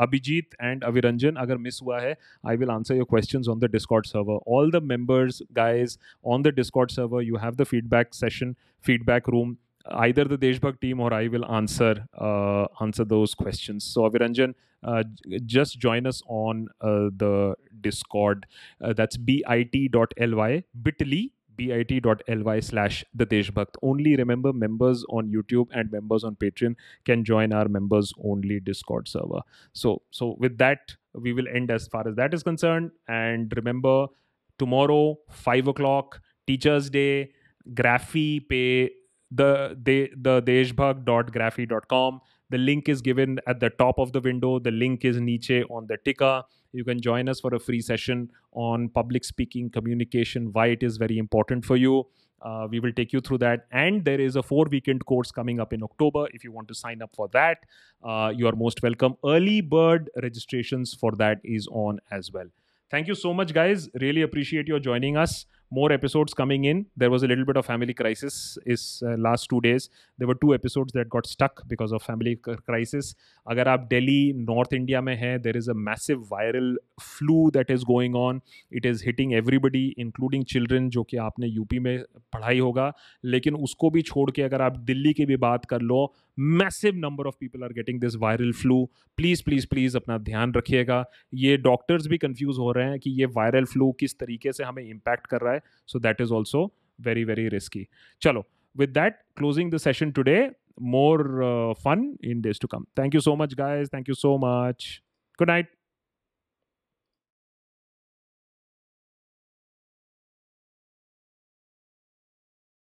अभिजीत एंड अविरंजन अगर मिस हुआ है I will answer your questions on the Discord server all the members guys on the Discord server you have the feedback session feedback room. Either the Deshbhakt team or I will answer uh, answer those questions. So Aviranjan, uh, just join us on uh, the Discord. Uh, that's bit.ly bit.ly bit.ly slash the Deshbhakt. Only remember members on YouTube and members on Patreon can join our members only Discord server. So so with that, we will end as far as that is concerned. And remember, tomorrow, five o'clock, Teachers Day, Graphy pay the the the deshbhag.graphy.com the link is given at the top of the window. The link is niche on the ticker. You can join us for a free session on public speaking communication why it is very important for you. Uh, we will take you through that. And there is a four weekend course coming up in october. If you want to sign up for that uh, you are most welcome. Early bird registrations for that is on as well. Thank you so much guys. Really appreciate your joining us more episodes coming in. There was a little bit of family crisis is uh, last two days. There were two episodes that got stuck because of family crisis. अगर आप Delhi north India में हैं there is a massive viral flu that is going on it is hitting everybody including children जो कि आपने UP में पढ़ाई होगा लेकिन उसको भी छोड़ के अगर आप दिल्ली की भी बात कर लो massive number of people are getting this viral flu please please please अपना ध्यान रखिएगा ये डॉक्टर्स भी कंफ्यूज हो रहे हैं कि ये वायरल फ्लू किस तरीके से हमें इम्पैक्ट कर रहा है so that is also very very risky चलो with that closing the session today more uh, fun in days to come thank you so much guys thank you so much good night